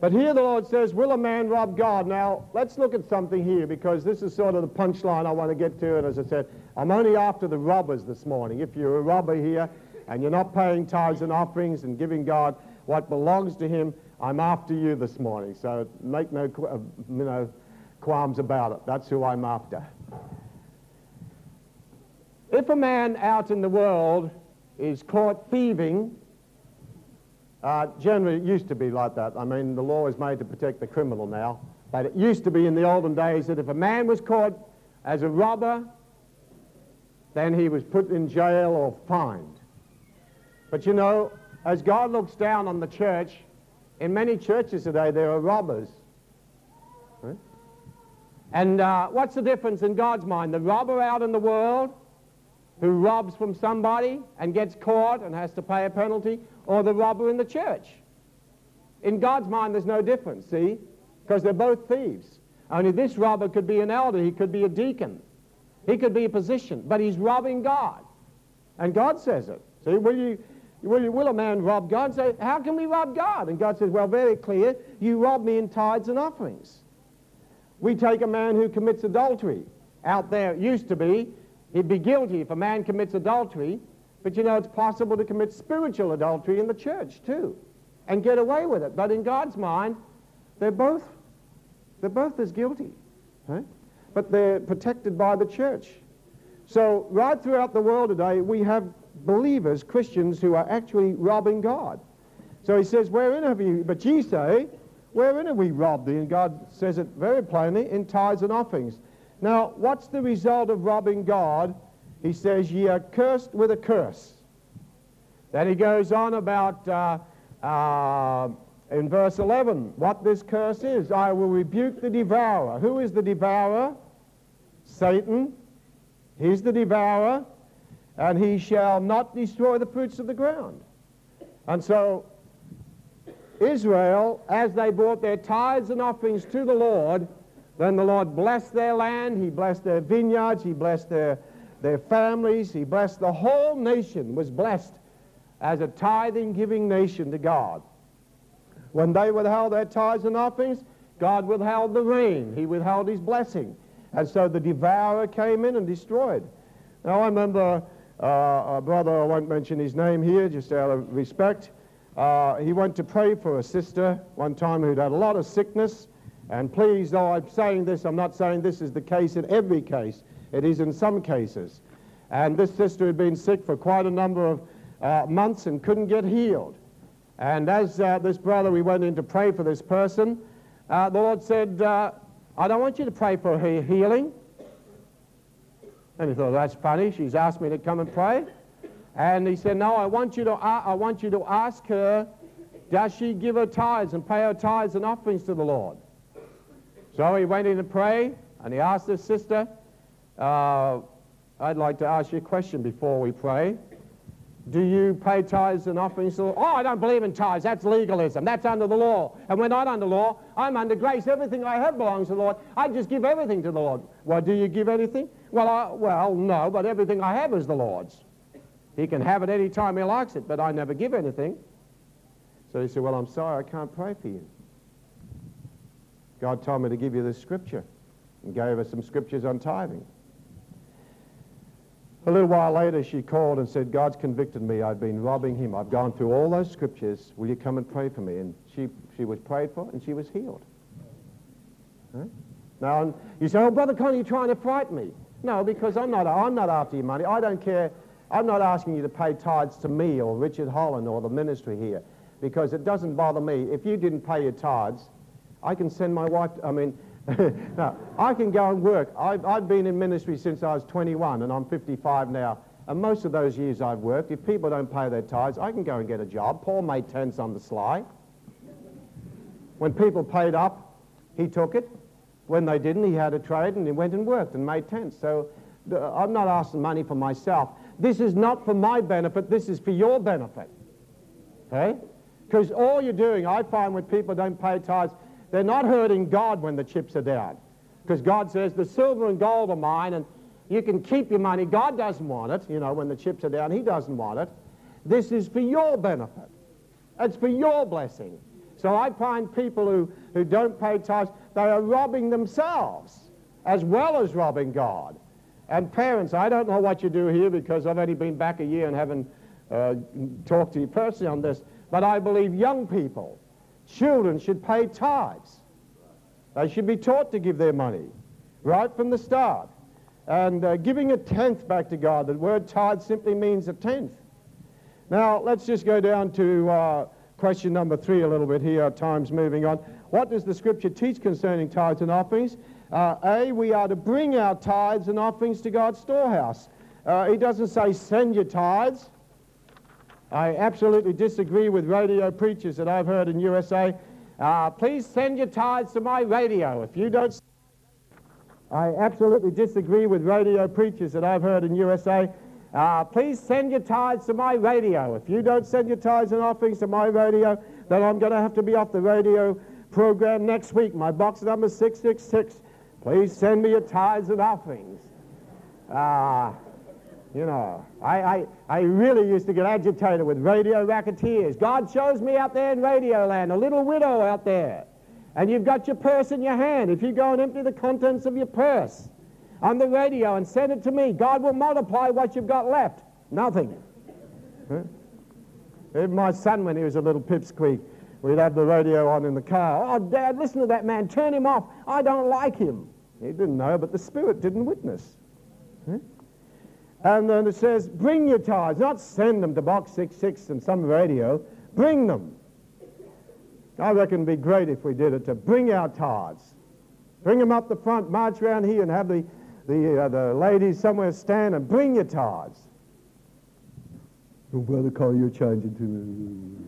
[SPEAKER 2] But here the Lord says, will a man rob God? Now, let's look at something here because this is sort of the punchline I want to get to. And as I said, I'm only after the robbers this morning. If you're a robber here and you're not paying tithes and offerings and giving God what belongs to him, I'm after you this morning. So make no uh, you know, qualms about it. That's who I'm after. If a man out in the world is caught thieving, uh, generally, it used to be like that. I mean, the law is made to protect the criminal now. But it used to be in the olden days that if a man was caught as a robber, then he was put in jail or fined. But you know, as God looks down on the church, in many churches today there are robbers. Right? And uh, what's the difference in God's mind? The robber out in the world who robs from somebody and gets caught and has to pay a penalty, or the robber in the church. In God's mind, there's no difference, see? Because they're both thieves. Only this robber could be an elder, he could be a deacon, he could be a position, but he's robbing God. And God says it. See, will you, will, you, will a man rob God? Say, how can we rob God? And God says, well, very clear, you rob me in tithes and offerings. We take a man who commits adultery. Out there, it used to be, he'd be guilty if a man commits adultery, but you know, it's possible to commit spiritual adultery in the church too and get away with it. But in God's mind, they're both, they're both as guilty. Right? But they're protected by the church. So right throughout the world today, we have believers, Christians, who are actually robbing God. So he says, wherein have you, but ye say, wherein have we robbed thee? And God says it very plainly, in tithes and offerings. Now, what's the result of robbing God? He says, Ye are cursed with a curse. Then he goes on about uh, uh, in verse 11 what this curse is. I will rebuke the devourer. Who is the devourer? Satan. He's the devourer, and he shall not destroy the fruits of the ground. And so, Israel, as they brought their tithes and offerings to the Lord, then the Lord blessed their land, He blessed their vineyards, He blessed their their families. He blessed the whole nation, was blessed as a tithing giving nation to God. When they withheld their tithes and offerings, God withheld the rain. He withheld his blessing. And so the devourer came in and destroyed. Now I remember uh, a brother, I won't mention his name here, just out of respect. Uh, he went to pray for a sister one time who'd had a lot of sickness. And please, though I'm saying this, I'm not saying this is the case in every case. It is in some cases. And this sister had been sick for quite a number of uh, months and couldn't get healed. And as uh, this brother, we went in to pray for this person, uh, the Lord said, uh, I don't want you to pray for her healing. And he thought, that's funny. She's asked me to come and pray. And he said, no, I want you to, uh, I want you to ask her, does she give her tithes and pay her tithes and offerings to the Lord? So he went in to pray, and he asked this sister, uh, I'd like to ask you a question before we pray. Do you pay tithes and offerings to the Oh, I don't believe in tithes. That's legalism. That's under the law. And we're not under law. I'm under grace. Everything I have belongs to the Lord. I just give everything to the Lord. Well, do you give anything? Well, I, well, no, but everything I have is the Lord's. He can have it any time he likes it, but I never give anything. So he said, well, I'm sorry, I can't pray for you. God told me to give you this scripture and gave us some scriptures on tithing. A little while later, she called and said, God's convicted me. I've been robbing him. I've gone through all those scriptures. Will you come and pray for me? And she, she was prayed for and she was healed. Huh? Now, you say, oh, Brother Connie, you're trying to frighten me. No, because I'm not, I'm not after your money. I don't care. I'm not asking you to pay tithes to me or Richard Holland or the ministry here because it doesn't bother me. If you didn't pay your tithes, I can send my wife, I mean, [LAUGHS] now, I can go and work. I've, I've been in ministry since I was 21, and I'm 55 now. And most of those years I've worked, if people don't pay their tithes, I can go and get a job. Paul made tents on the sly. When people paid up, he took it. When they didn't, he had a trade and he went and worked and made tents. So I'm not asking money for myself. this is not for my benefit, this is for your benefit. Okay? Because all you're doing, I find when people don't pay tithes, they're not hurting God when the chips are down. Because God says, the silver and gold are mine, and you can keep your money. God doesn't want it, you know, when the chips are down. He doesn't want it. This is for your benefit. It's for your blessing. So I find people who, who don't pay tithes, they are robbing themselves as well as robbing God. And parents, I don't know what you do here because I've only been back a year and haven't uh, talked to you personally on this, but I believe young people, children should pay tithes. They should be taught to give their money right from the start. And uh, giving a tenth back to God, the word tithe simply means a tenth. Now, let's just go down to uh, question number three a little bit here. Time's moving on. What does the scripture teach concerning tithes and offerings? Uh, a, we are to bring our tithes and offerings to God's storehouse. Uh, he doesn't say send your tithes. I absolutely disagree with radio preachers that I've heard in USA. Uh, please send your tithes to my radio. If you don't, I absolutely disagree with radio preachers that I've heard in USA. Uh, please send your tithes to my radio. If you don't send your tithes and offerings to my radio, then I'm going to have to be off the radio program next week. My box number is 666. Please send me your tithes and offerings. Ah. Uh, you know, I, I, I really used to get agitated with radio racketeers. God shows me out there in radio land, a little widow out there. And you've got your purse in your hand. If you go and empty the contents of your purse on the radio and send it to me, God will multiply what you've got left. Nothing. Huh? Even my son, when he was a little pipsqueak, we'd have the radio on in the car. Oh, Dad, listen to that man. Turn him off. I don't like him. He didn't know, but the Spirit didn't witness. And then it says, bring your tithes, not send them to Box 66 and some radio. Bring them. I reckon it'd be great if we did it to bring our tithes. Bring them up the front, march around here and have the, the, uh, the ladies somewhere stand and bring your tithes. Oh, Brother Carl, you're changing to me.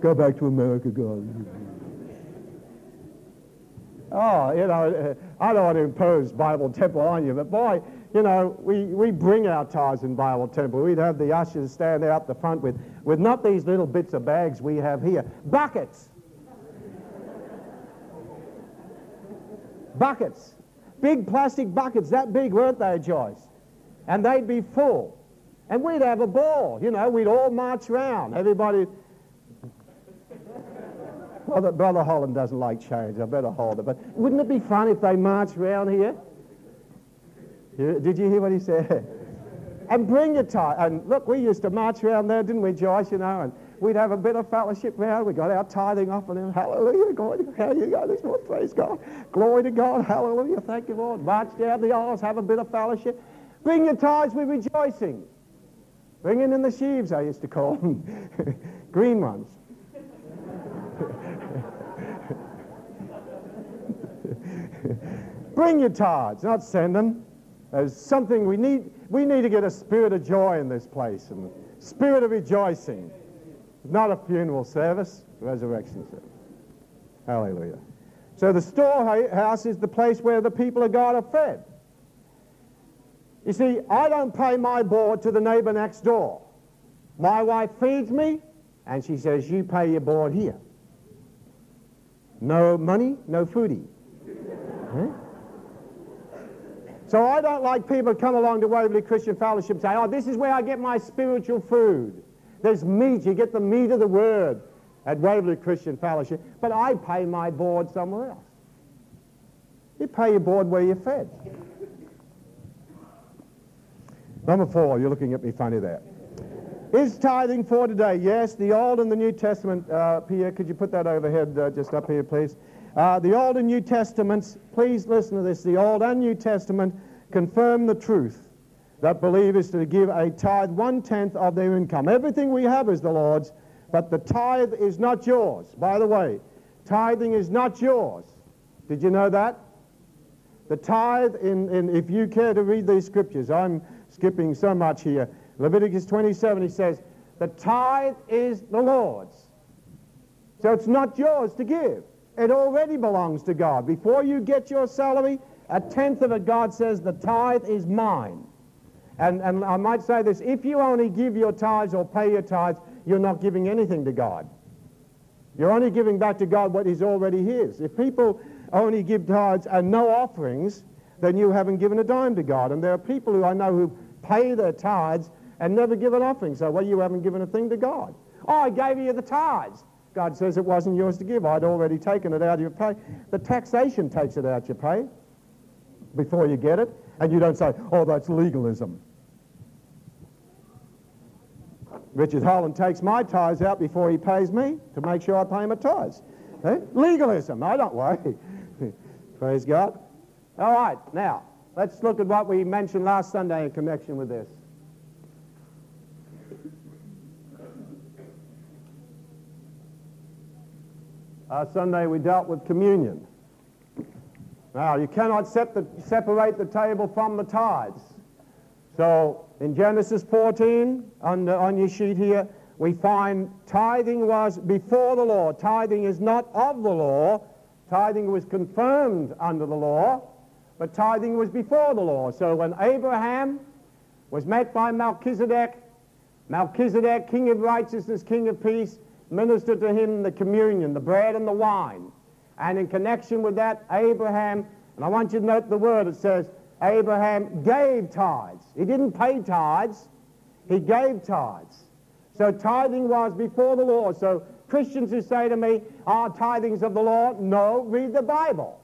[SPEAKER 2] Go back to America, God. Oh, you know, I don't want to impose Bible temple on you, but boy, you know, we, we bring our tithes in Bible temple. We'd have the ushers stand out the front with, with not these little bits of bags we have here, buckets. buckets. Big plastic buckets, that big, weren't they, Joyce? And they'd be full. And we'd have a ball, you know, we'd all march around. Everybody. Brother, Brother Holland doesn't like change. I better hold it. But wouldn't it be fun if they marched around here? Did you hear what he said? and bring your tie. And look, we used to march around there, didn't we, Joyce, you know, and we'd have a bit of fellowship round. We got our tithing off and then, hallelujah, God. How you go this morning? Praise God. Glory to God. Hallelujah. Thank you, Lord. March down the aisles, have a bit of fellowship. Bring your tithes with rejoicing. Bring in the sheaves, I used to call them. [LAUGHS] Green ones. [LAUGHS] Bring your tithes, not send them. There's something we need. We need to get a spirit of joy in this place and spirit of rejoicing. Not a funeral service, resurrection service. Hallelujah. So the storehouse is the place where the people of God are fed. You see, I don't pay my board to the neighbor next door. My wife feeds me, and she says, you pay your board here. No money, no foodie. Huh? So I don't like people come along to Waverley Christian Fellowship and say, oh, this is where I get my spiritual food. There's meat. You get the meat of the word at Waverley Christian Fellowship. But I pay my board somewhere else. You pay your board where you're fed. Number four, you're looking at me funny there. Is tithing for today? Yes, the Old and the New Testament. Uh, Pierre, could you put that overhead uh, just up here, please? Uh, the Old and New Testaments, please listen to this. The Old and New Testament confirm the truth that believers to give a tithe one tenth of their income. Everything we have is the Lord's, but the tithe is not yours. By the way, tithing is not yours. Did you know that? The tithe, in, in, if you care to read these scriptures, I'm skipping so much here. Leviticus 27, he says, the tithe is the Lord's. So it's not yours to give. It already belongs to God. Before you get your salary, a tenth of it, God says, the tithe is mine. And, and I might say this, if you only give your tithes or pay your tithes, you're not giving anything to God. You're only giving back to God what is already his. If people only give tithes and no offerings, then you haven't given a dime to God. And there are people who I know who pay their tithes and never give an offering. So, well, you haven't given a thing to God. Oh, I gave you the tithes. God says it wasn't yours to give. I'd already taken it out of your pay. The taxation takes it out your pay before you get it. And you don't say, oh, that's legalism. Richard Holland takes my tithes out before he pays me to make sure I pay my tithes. Eh? Legalism. I don't worry. [LAUGHS] Praise God. All right, now, let's look at what we mentioned last Sunday in connection with this. Last Sunday we dealt with communion. Now, you cannot the, separate the table from the tithes. So, in Genesis 14, on, the, on your sheet here, we find tithing was before the law. Tithing is not of the law. Tithing was confirmed under the law, but tithing was before the law. So when Abraham was met by Melchizedek, Melchizedek, king of righteousness, king of peace, ministered to him the communion, the bread and the wine. And in connection with that, Abraham, and I want you to note the word, it says, Abraham gave tithes. He didn't pay tithes, he gave tithes. So tithing was before the law. So Christians who say to me, are tithings of the law? No, read the Bible.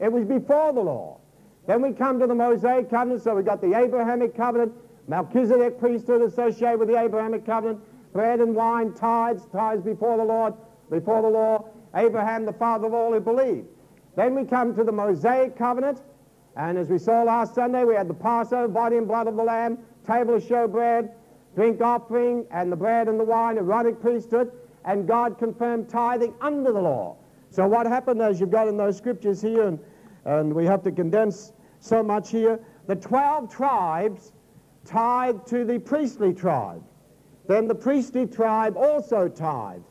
[SPEAKER 2] It was before the law. Then we come to the Mosaic covenant, so we got the Abrahamic covenant, Melchizedek priesthood associated with the Abrahamic covenant, bread and wine, tithes, tithes before the Lord, before the law, Abraham, the father of all who believe. Then we come to the Mosaic covenant, and as we saw last Sunday, we had the Passover, body and blood of the Lamb, table of showbread, drink offering, and the bread and the wine, Aaronic priesthood, and God confirmed tithing under the law. So what happened as you've got in those scriptures here, and, and we have to condense so much here, the 12 tribes tithed to the priestly tribe. Then the priestly tribe also tithed.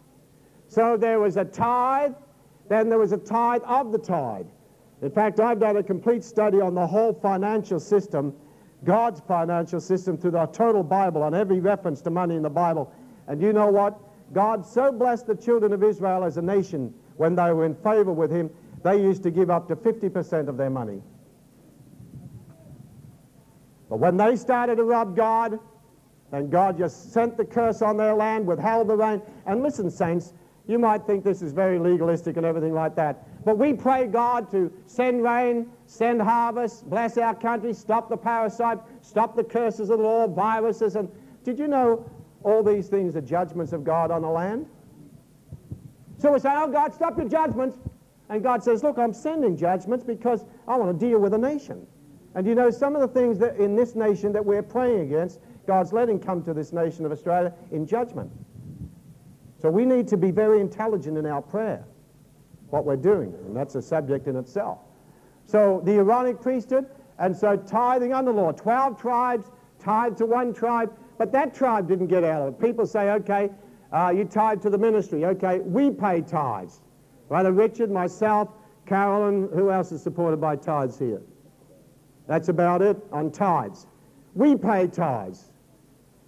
[SPEAKER 2] So there was a tithe, then there was a tithe of the tithe. In fact, I've done a complete study on the whole financial system, God's financial system through the total Bible, on every reference to money in the Bible. And you know what? God so blessed the children of Israel as a nation when they were in favor with him, they used to give up to 50% of their money. But when they started to rob God, and God just sent the curse on their land, withheld the rain. And listen, saints, you might think this is very legalistic and everything like that. But we pray God to send rain, send harvest, bless our country, stop the parasite, stop the curses of the law, viruses. And did you know all these things are judgments of God on the land? So we say, oh, God, stop your judgments. And God says, look, I'm sending judgments because I want to deal with a nation. And you know, some of the things that in this nation that we're praying against, God's letting come to this nation of Australia in judgment. So we need to be very intelligent in our prayer, what we're doing, and that's a subject in itself. So the Aaronic priesthood, and so tithing under law, 12 tribes tithe to one tribe, but that tribe didn't get out of it. People say, okay, uh, you tithe to the ministry. Okay, we pay tithes. Brother Richard, myself, Carolyn, who else is supported by tithes here? That's about it on tithes. We pay tithes.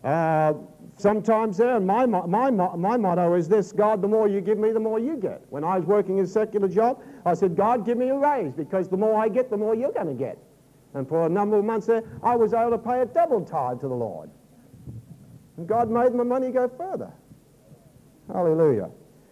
[SPEAKER 2] Uh, sometimes there, and my, my, my motto is this God, the more you give me, the more you get. When I was working in a secular job, I said, God, give me a raise because the more I get, the more you're going to get. And for a number of months there, I was able to pay a double tithe to the Lord. And God made my money go further. Hallelujah.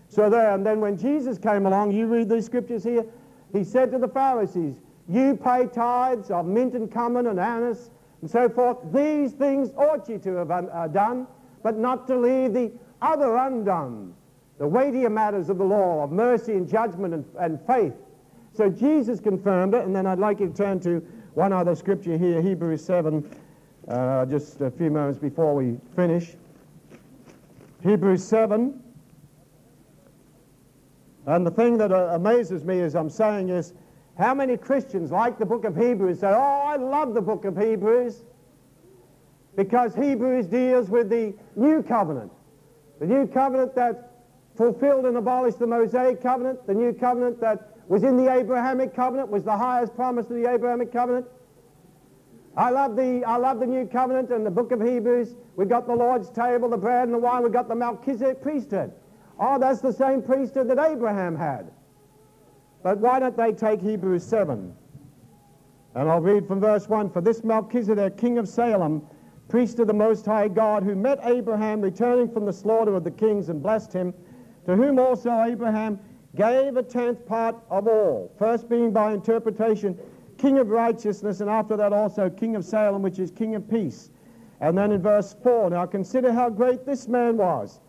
[SPEAKER 2] So there, and then when Jesus came along, you read these scriptures here, he said to the Pharisees, you pay tithes of mint and cumin and anise and so forth. These things ought ye to have uh, done, but not to leave the other undone, the weightier matters of the law, of mercy and judgment and, and faith. So Jesus confirmed it, and then I'd like you to turn to one other scripture here, Hebrews 7, uh, just a few moments before we finish. Hebrews 7. And the thing that uh, amazes me as I'm saying is how many Christians like the book of Hebrews say, oh, I love the book of Hebrews because Hebrews deals with the new covenant. The new covenant that fulfilled and abolished the Mosaic covenant, the new covenant that was in the Abrahamic covenant, was the highest promise of the Abrahamic covenant. I love the I love the new covenant and the book of Hebrews. We've got the Lord's table, the bread and the wine. We've got the Melchizedek priesthood. Oh, that's the same priesthood that Abraham had. But why don't they take Hebrews 7? And I'll read from verse 1. For this Melchizedek, king of Salem, priest of the Most High God, who met Abraham returning from the slaughter of the kings and blessed him, to whom also Abraham gave a tenth part of all, first being by interpretation king of righteousness, and after that also king of Salem, which is king of peace. And then in verse 4, now consider how great this man was,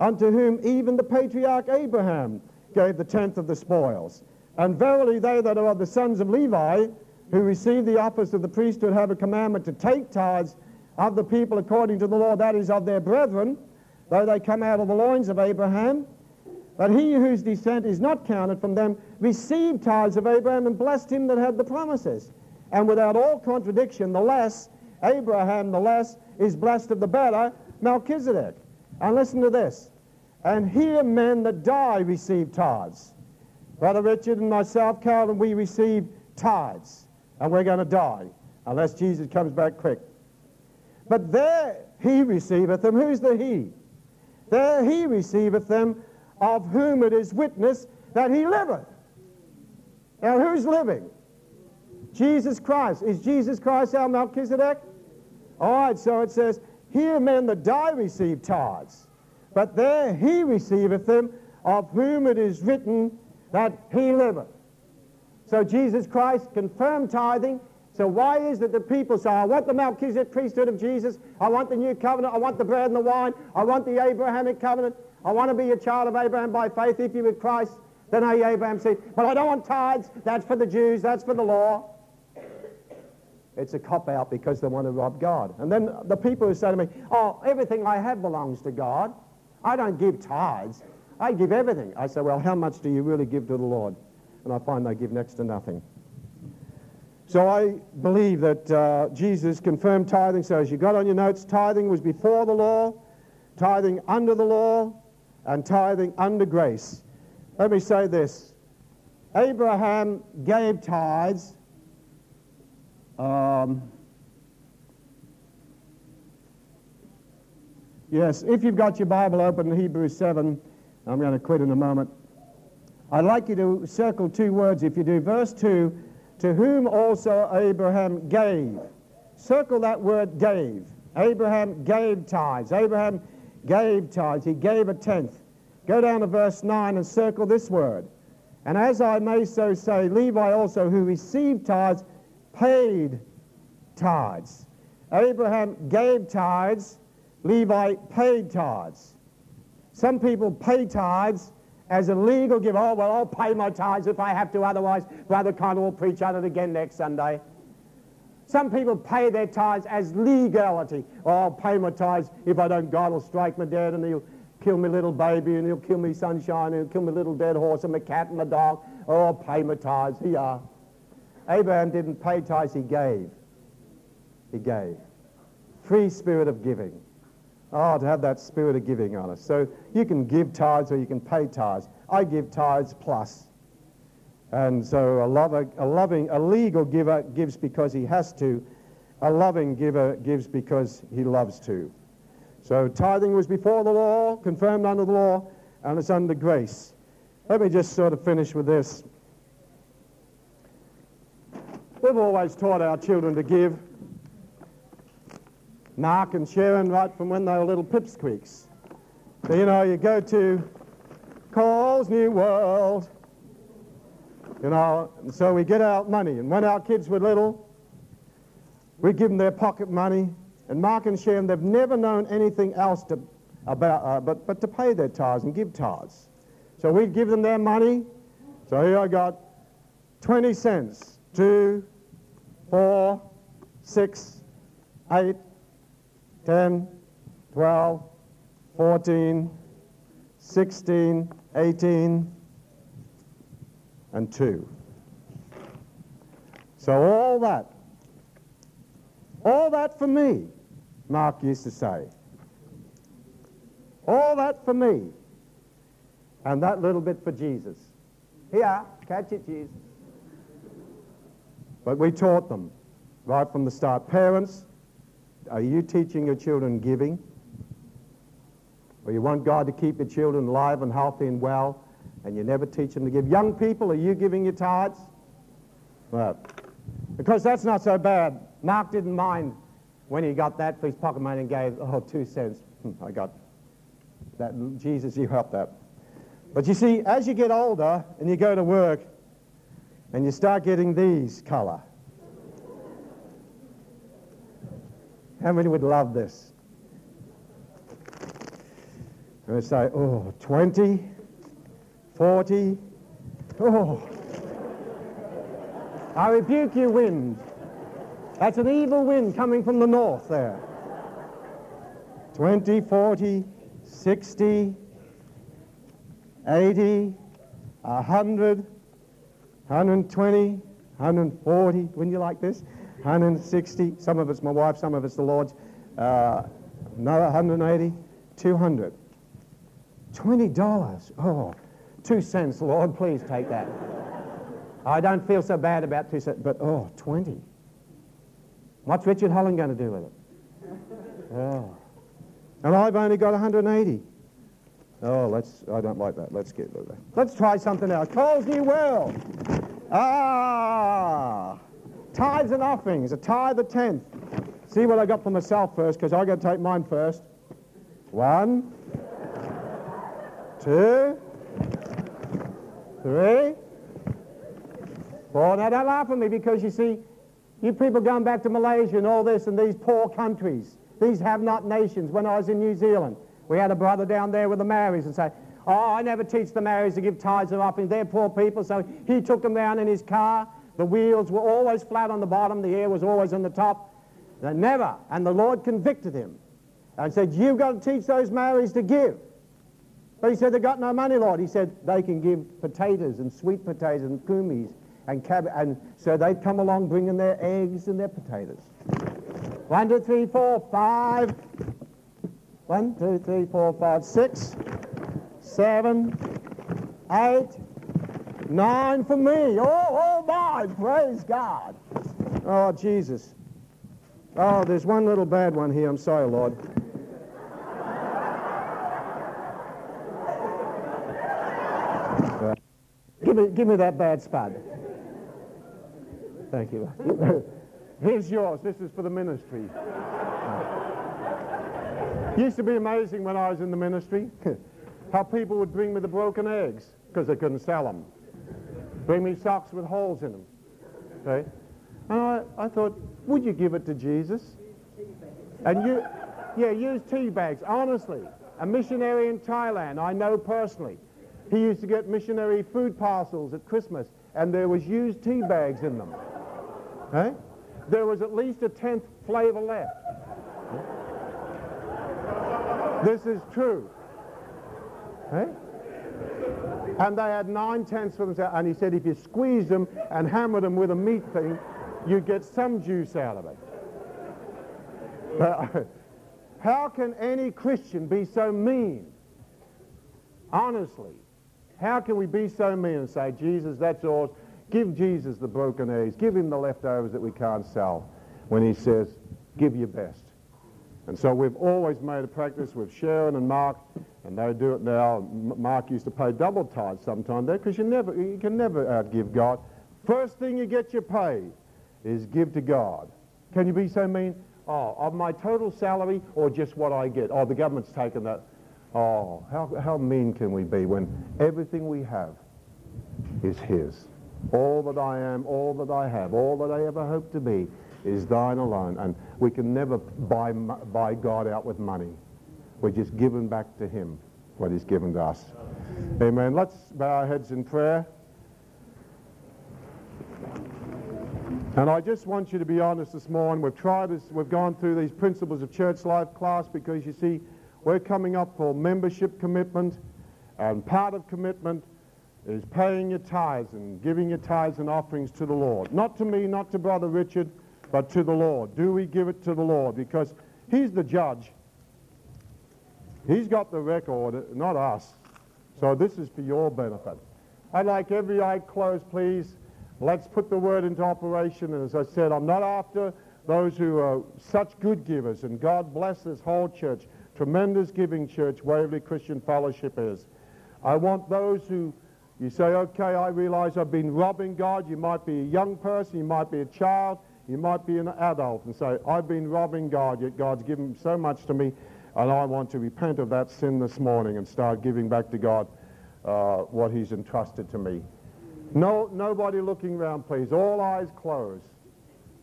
[SPEAKER 2] unto whom even the patriarch Abraham gave the tenth of the spoils. And verily they that are of the sons of Levi, who receive the office of the priesthood, have a commandment to take tithes of the people according to the law, that is, of their brethren, though they come out of the loins of Abraham. But he whose descent is not counted from them received tithes of Abraham and blessed him that had the promises. And without all contradiction, the less, Abraham the less, is blessed of the better, Melchizedek. And listen to this. And here men that die receive tithes. Brother Richard and myself, Carolyn, we receive tithes. And we're going to die unless Jesus comes back quick. But there he receiveth them. Who's the he? There he receiveth them of whom it is witness that he liveth. Now who's living? Jesus Christ. Is Jesus Christ our Melchizedek? All right, so it says, Here men that die receive tithes, but there he receiveth them of whom it is written that he liveth. So Jesus Christ confirmed tithing so why is it that people say, I want the Melchizedek priesthood of Jesus, I want the new covenant, I want the bread and the wine, I want the Abrahamic covenant, I want to be a child of Abraham by faith if you're with Christ? Then Abraham said, but I don't want tithes, that's for the Jews, that's for the law. It's a cop-out because they want to rob God. And then the people who say to me, oh, everything I have belongs to God. I don't give tithes. I give everything. I say, well, how much do you really give to the Lord? And I find they give next to nothing. So I believe that uh, Jesus confirmed tithing. So as you got on your notes, tithing was before the law, tithing under the law, and tithing under grace. Let me say this. Abraham gave tithes. Um, yes, if you've got your Bible open in Hebrews 7, I'm going to quit in a moment. I'd like you to circle two words. If you do, verse 2 to whom also Abraham gave. Circle that word gave. Abraham gave tithes. Abraham gave tithes. He gave a tenth. Go down to verse 9 and circle this word. And as I may so say, Levi also, who received tithes, paid tithes. Abraham gave tithes. Levi paid tithes. Some people pay tithes as a legal giver. Oh, well, I'll pay my tithes if I have to, otherwise Brother Conner will preach on it again next Sunday. Some people pay their tithes as legality. Oh, I'll pay my tithes if I don't, God will strike me dead and he'll kill me little baby and he'll kill me sunshine and he'll kill me little dead horse and my cat and my dog. Oh, I'll pay my tithes. Here are. Abraham didn't pay tithes, he gave. He gave. Free spirit of giving. Oh, to have that spirit of giving on us. So you can give tithes or you can pay tithes. I give tithes plus. And so a, lover, a loving, a legal giver gives because he has to. A loving giver gives because he loves to. So tithing was before the law, confirmed under the law, and it's under grace. Let me just sort of finish with this. We've always taught our children to give. Mark and Sharon right from when they were little pipsqueaks. So, you know, you go to Coles New World, you know, and so we get out money. And when our kids were little, we give them their pocket money. And Mark and Sharon, they've never known anything else to, about, uh, but, but to pay their tithes and give tithes. So we'd give them their money. So here I got 20 cents, two, four, six, eight, 10, 12, 14, 16, 18, and 2. So all that, all that for me, Mark used to say. All that for me, and that little bit for Jesus. Here, catch it, Jesus. But we taught them right from the start. Parents, are you teaching your children giving? Or you want God to keep your children alive and healthy and well, and you never teach them to give? Young people, are you giving your tithes? Well, because that's not so bad. Mark didn't mind when he got that for his pocket money and gave, oh, two cents. Hmm, I got that. Jesus, you helped that. But you see, as you get older and you go to work and you start getting these color, how many would love this? They say, oh, 20, 40, oh. I rebuke you, wind. That's an evil wind coming from the north there. 20, 40, 60, 80, 100, 120, 140. Wouldn't you like this? 160. Some of it's my wife, some of it's the Lord's. Uh, another 180, 200. $20. Oh, two cents, Lord, please take that. I don't feel so bad about two cents, but oh, 20. What's Richard Holland going to do with it? Oh. And I've only got 180. Oh, let's, I don't like that. Let's get rid of that. Let's try something else. Cole's New World. Ah, tithes and offerings, a tithe, a tenth. See what I got for myself first, because I got to take mine first. One, two, three, four. Now don't laugh at me because you see, you people going back to Malaysia and all this and these poor countries, these have-not nations. When I was in New Zealand, we had a brother down there with the Maoris and say, oh, I never teach the Maoris to give tithes and offerings. They're poor people. So he took them down in his car. The wheels were always flat on the bottom. The air was always on the top. They never. And the Lord convicted him and said, you've got to teach those Maoris to give. But he said, they've got no money, Lord. He said, they can give potatoes and sweet potatoes and kumis and. And so they'd come along bringing their eggs and their potatoes. One, two, three, four, five. One, two, three, four, five, six, seven, eight, nine for me. Oh, oh my, praise God. Oh, Jesus. Oh, there's one little bad one here. I'm sorry, Lord. Give me, give me that bad spud. Thank you. [LAUGHS] Here's yours. This is for the ministry. [LAUGHS] Used to be amazing when I was in the ministry [LAUGHS] how people would bring me the broken eggs because they couldn't sell them. Bring me socks with holes in them. Okay? And I, I thought, would you give it to Jesus? And you, yeah, use tea bags. Honestly, a missionary in Thailand I know personally. He used to get missionary food parcels at Christmas, and there was used tea bags in them. Okay? There was at least a tenth flavor left. This is true. Okay? And they had nine tenths for themselves. And he said if you squeezed them and hammered them with a meat thing, you'd get some juice out of it. But [LAUGHS] how can any Christian be so mean? Honestly, how can we be so mean and say, Jesus, that's yours. Give Jesus the broken eggs. Give him the leftovers that we can't sell when he says, give your best. And so we've always made a practice with Sharon and Mark, and they do it now. Mark used to pay double tithes sometime there because you never, you can never outgive God. First thing you get your pay is give to God. Can you be so mean? Oh, of my total salary or just what I get? Oh, the government's taken that. Oh, how, how mean can we be when everything we have is His? All that I am, all that I have, all that I ever hope to be is thine alone. And we can never buy, buy God out with money. We're just giving back to him what he's given to us. Amen. Let's bow our heads in prayer. And I just want you to be honest this morning. We've tried this, we've gone through these principles of church life class because you see, we're coming up for membership commitment, and part of commitment is paying your tithes and giving your tithes and offerings to the Lord. Not to me, not to Brother Richard, but to the Lord. Do we give it to the Lord? Because he's the judge. He's got the record, not us. So this is for your benefit. I'd like every eye closed, please. Let's put the word into operation. And as I said, I'm not after those who are such good givers. And God bless this whole church. Tremendous giving church, Waverley Christian Fellowship is. I want those who you say, okay, I realize I've been robbing God. You might be a young person, you might be a child, you might be an adult, and say, I've been robbing God, yet God's given so much to me, and I want to repent of that sin this morning and start giving back to God uh, what He's entrusted to me. No, nobody looking around, please. All eyes closed.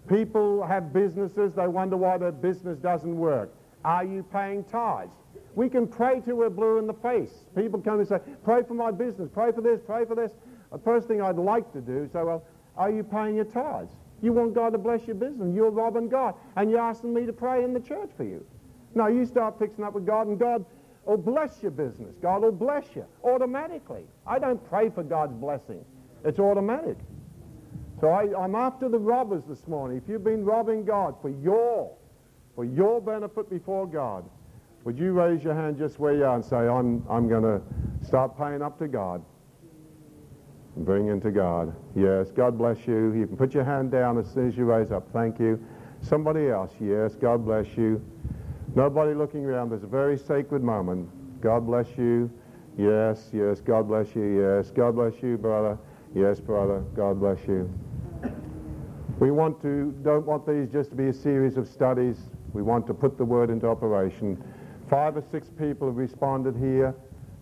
[SPEAKER 2] People have businesses. They wonder why their business doesn't work. Are you paying tithes? We can pray till we're blue in the face. People come and say, pray for my business, pray for this, pray for this. The first thing I'd like to do is say, well, are you paying your tithes? You want God to bless your business. You're robbing God. And you're asking me to pray in the church for you. No, you start fixing up with God, and God will bless your business. God will bless you automatically. I don't pray for God's blessing. It's automatic. So I, am after the robbers this morning. If you've been robbing God for your, for your benefit before God, would you raise your hand just where you are and say, I'm, I'm going to start paying up to God? Bring into God. Yes, God bless you. You can put your hand down as soon as you raise up. Thank you. Somebody else. Yes, God bless you. Nobody looking around. There's a very sacred moment. God bless you. Yes, yes, God bless you. Yes, God bless you, brother. Yes, brother. God bless you. We want to, don't want these just to be a series of studies. We want to put the word into operation. Five or six people have responded here,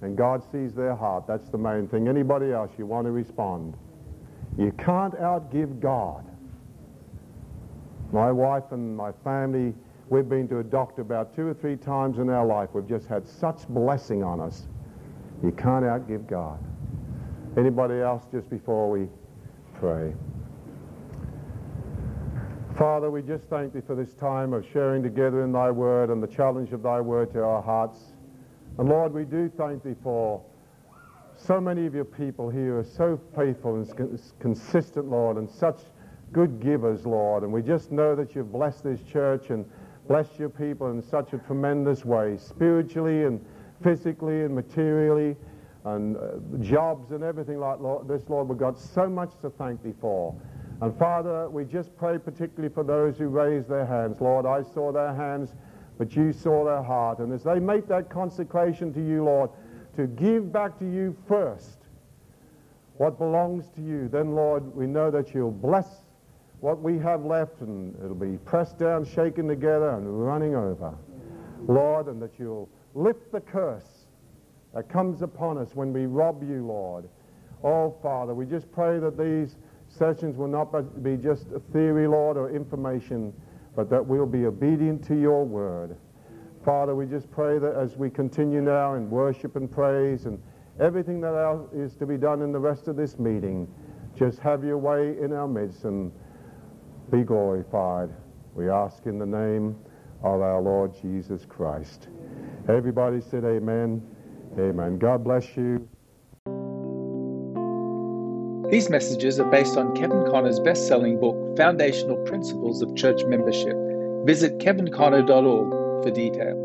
[SPEAKER 2] and God sees their heart. That's the main thing. Anybody else, you want to respond. You can't outgive God. My wife and my family, we've been to a doctor about two or three times in our life. We've just had such blessing on us. You can't outgive God. Anybody else just before we pray? Father, we just thank thee for this time of sharing together in thy word and the challenge of thy word to our hearts. And Lord, we do thank thee for so many of your people here are so faithful and consistent, Lord, and such good givers, Lord. And we just know that you've blessed this church and blessed your people in such a tremendous way, spiritually and physically and materially, and uh, jobs and everything like this, Lord. We've got so much to thank thee for. And Father, we just pray particularly for those who raise their hands. Lord, I saw their hands, but you saw their heart. And as they make that consecration to you, Lord, to give back to you first what belongs to you, then, Lord, we know that you'll bless what we have left and it'll be pressed down, shaken together, and running over. Lord, and that you'll lift the curse that comes upon us when we rob you, Lord. Oh, Father, we just pray that these sessions will not be just a theory, Lord, or information, but that we'll be obedient to your word. Father, we just pray that as we continue now in worship and praise and everything that is to be done in the rest of this meeting, just have your way in our midst and be glorified. We ask in the name of our Lord Jesus Christ. Everybody said amen. Amen. God bless you.
[SPEAKER 1] These messages are based on Kevin Conner's best selling book, Foundational Principles of Church Membership. Visit kevinconner.org for details.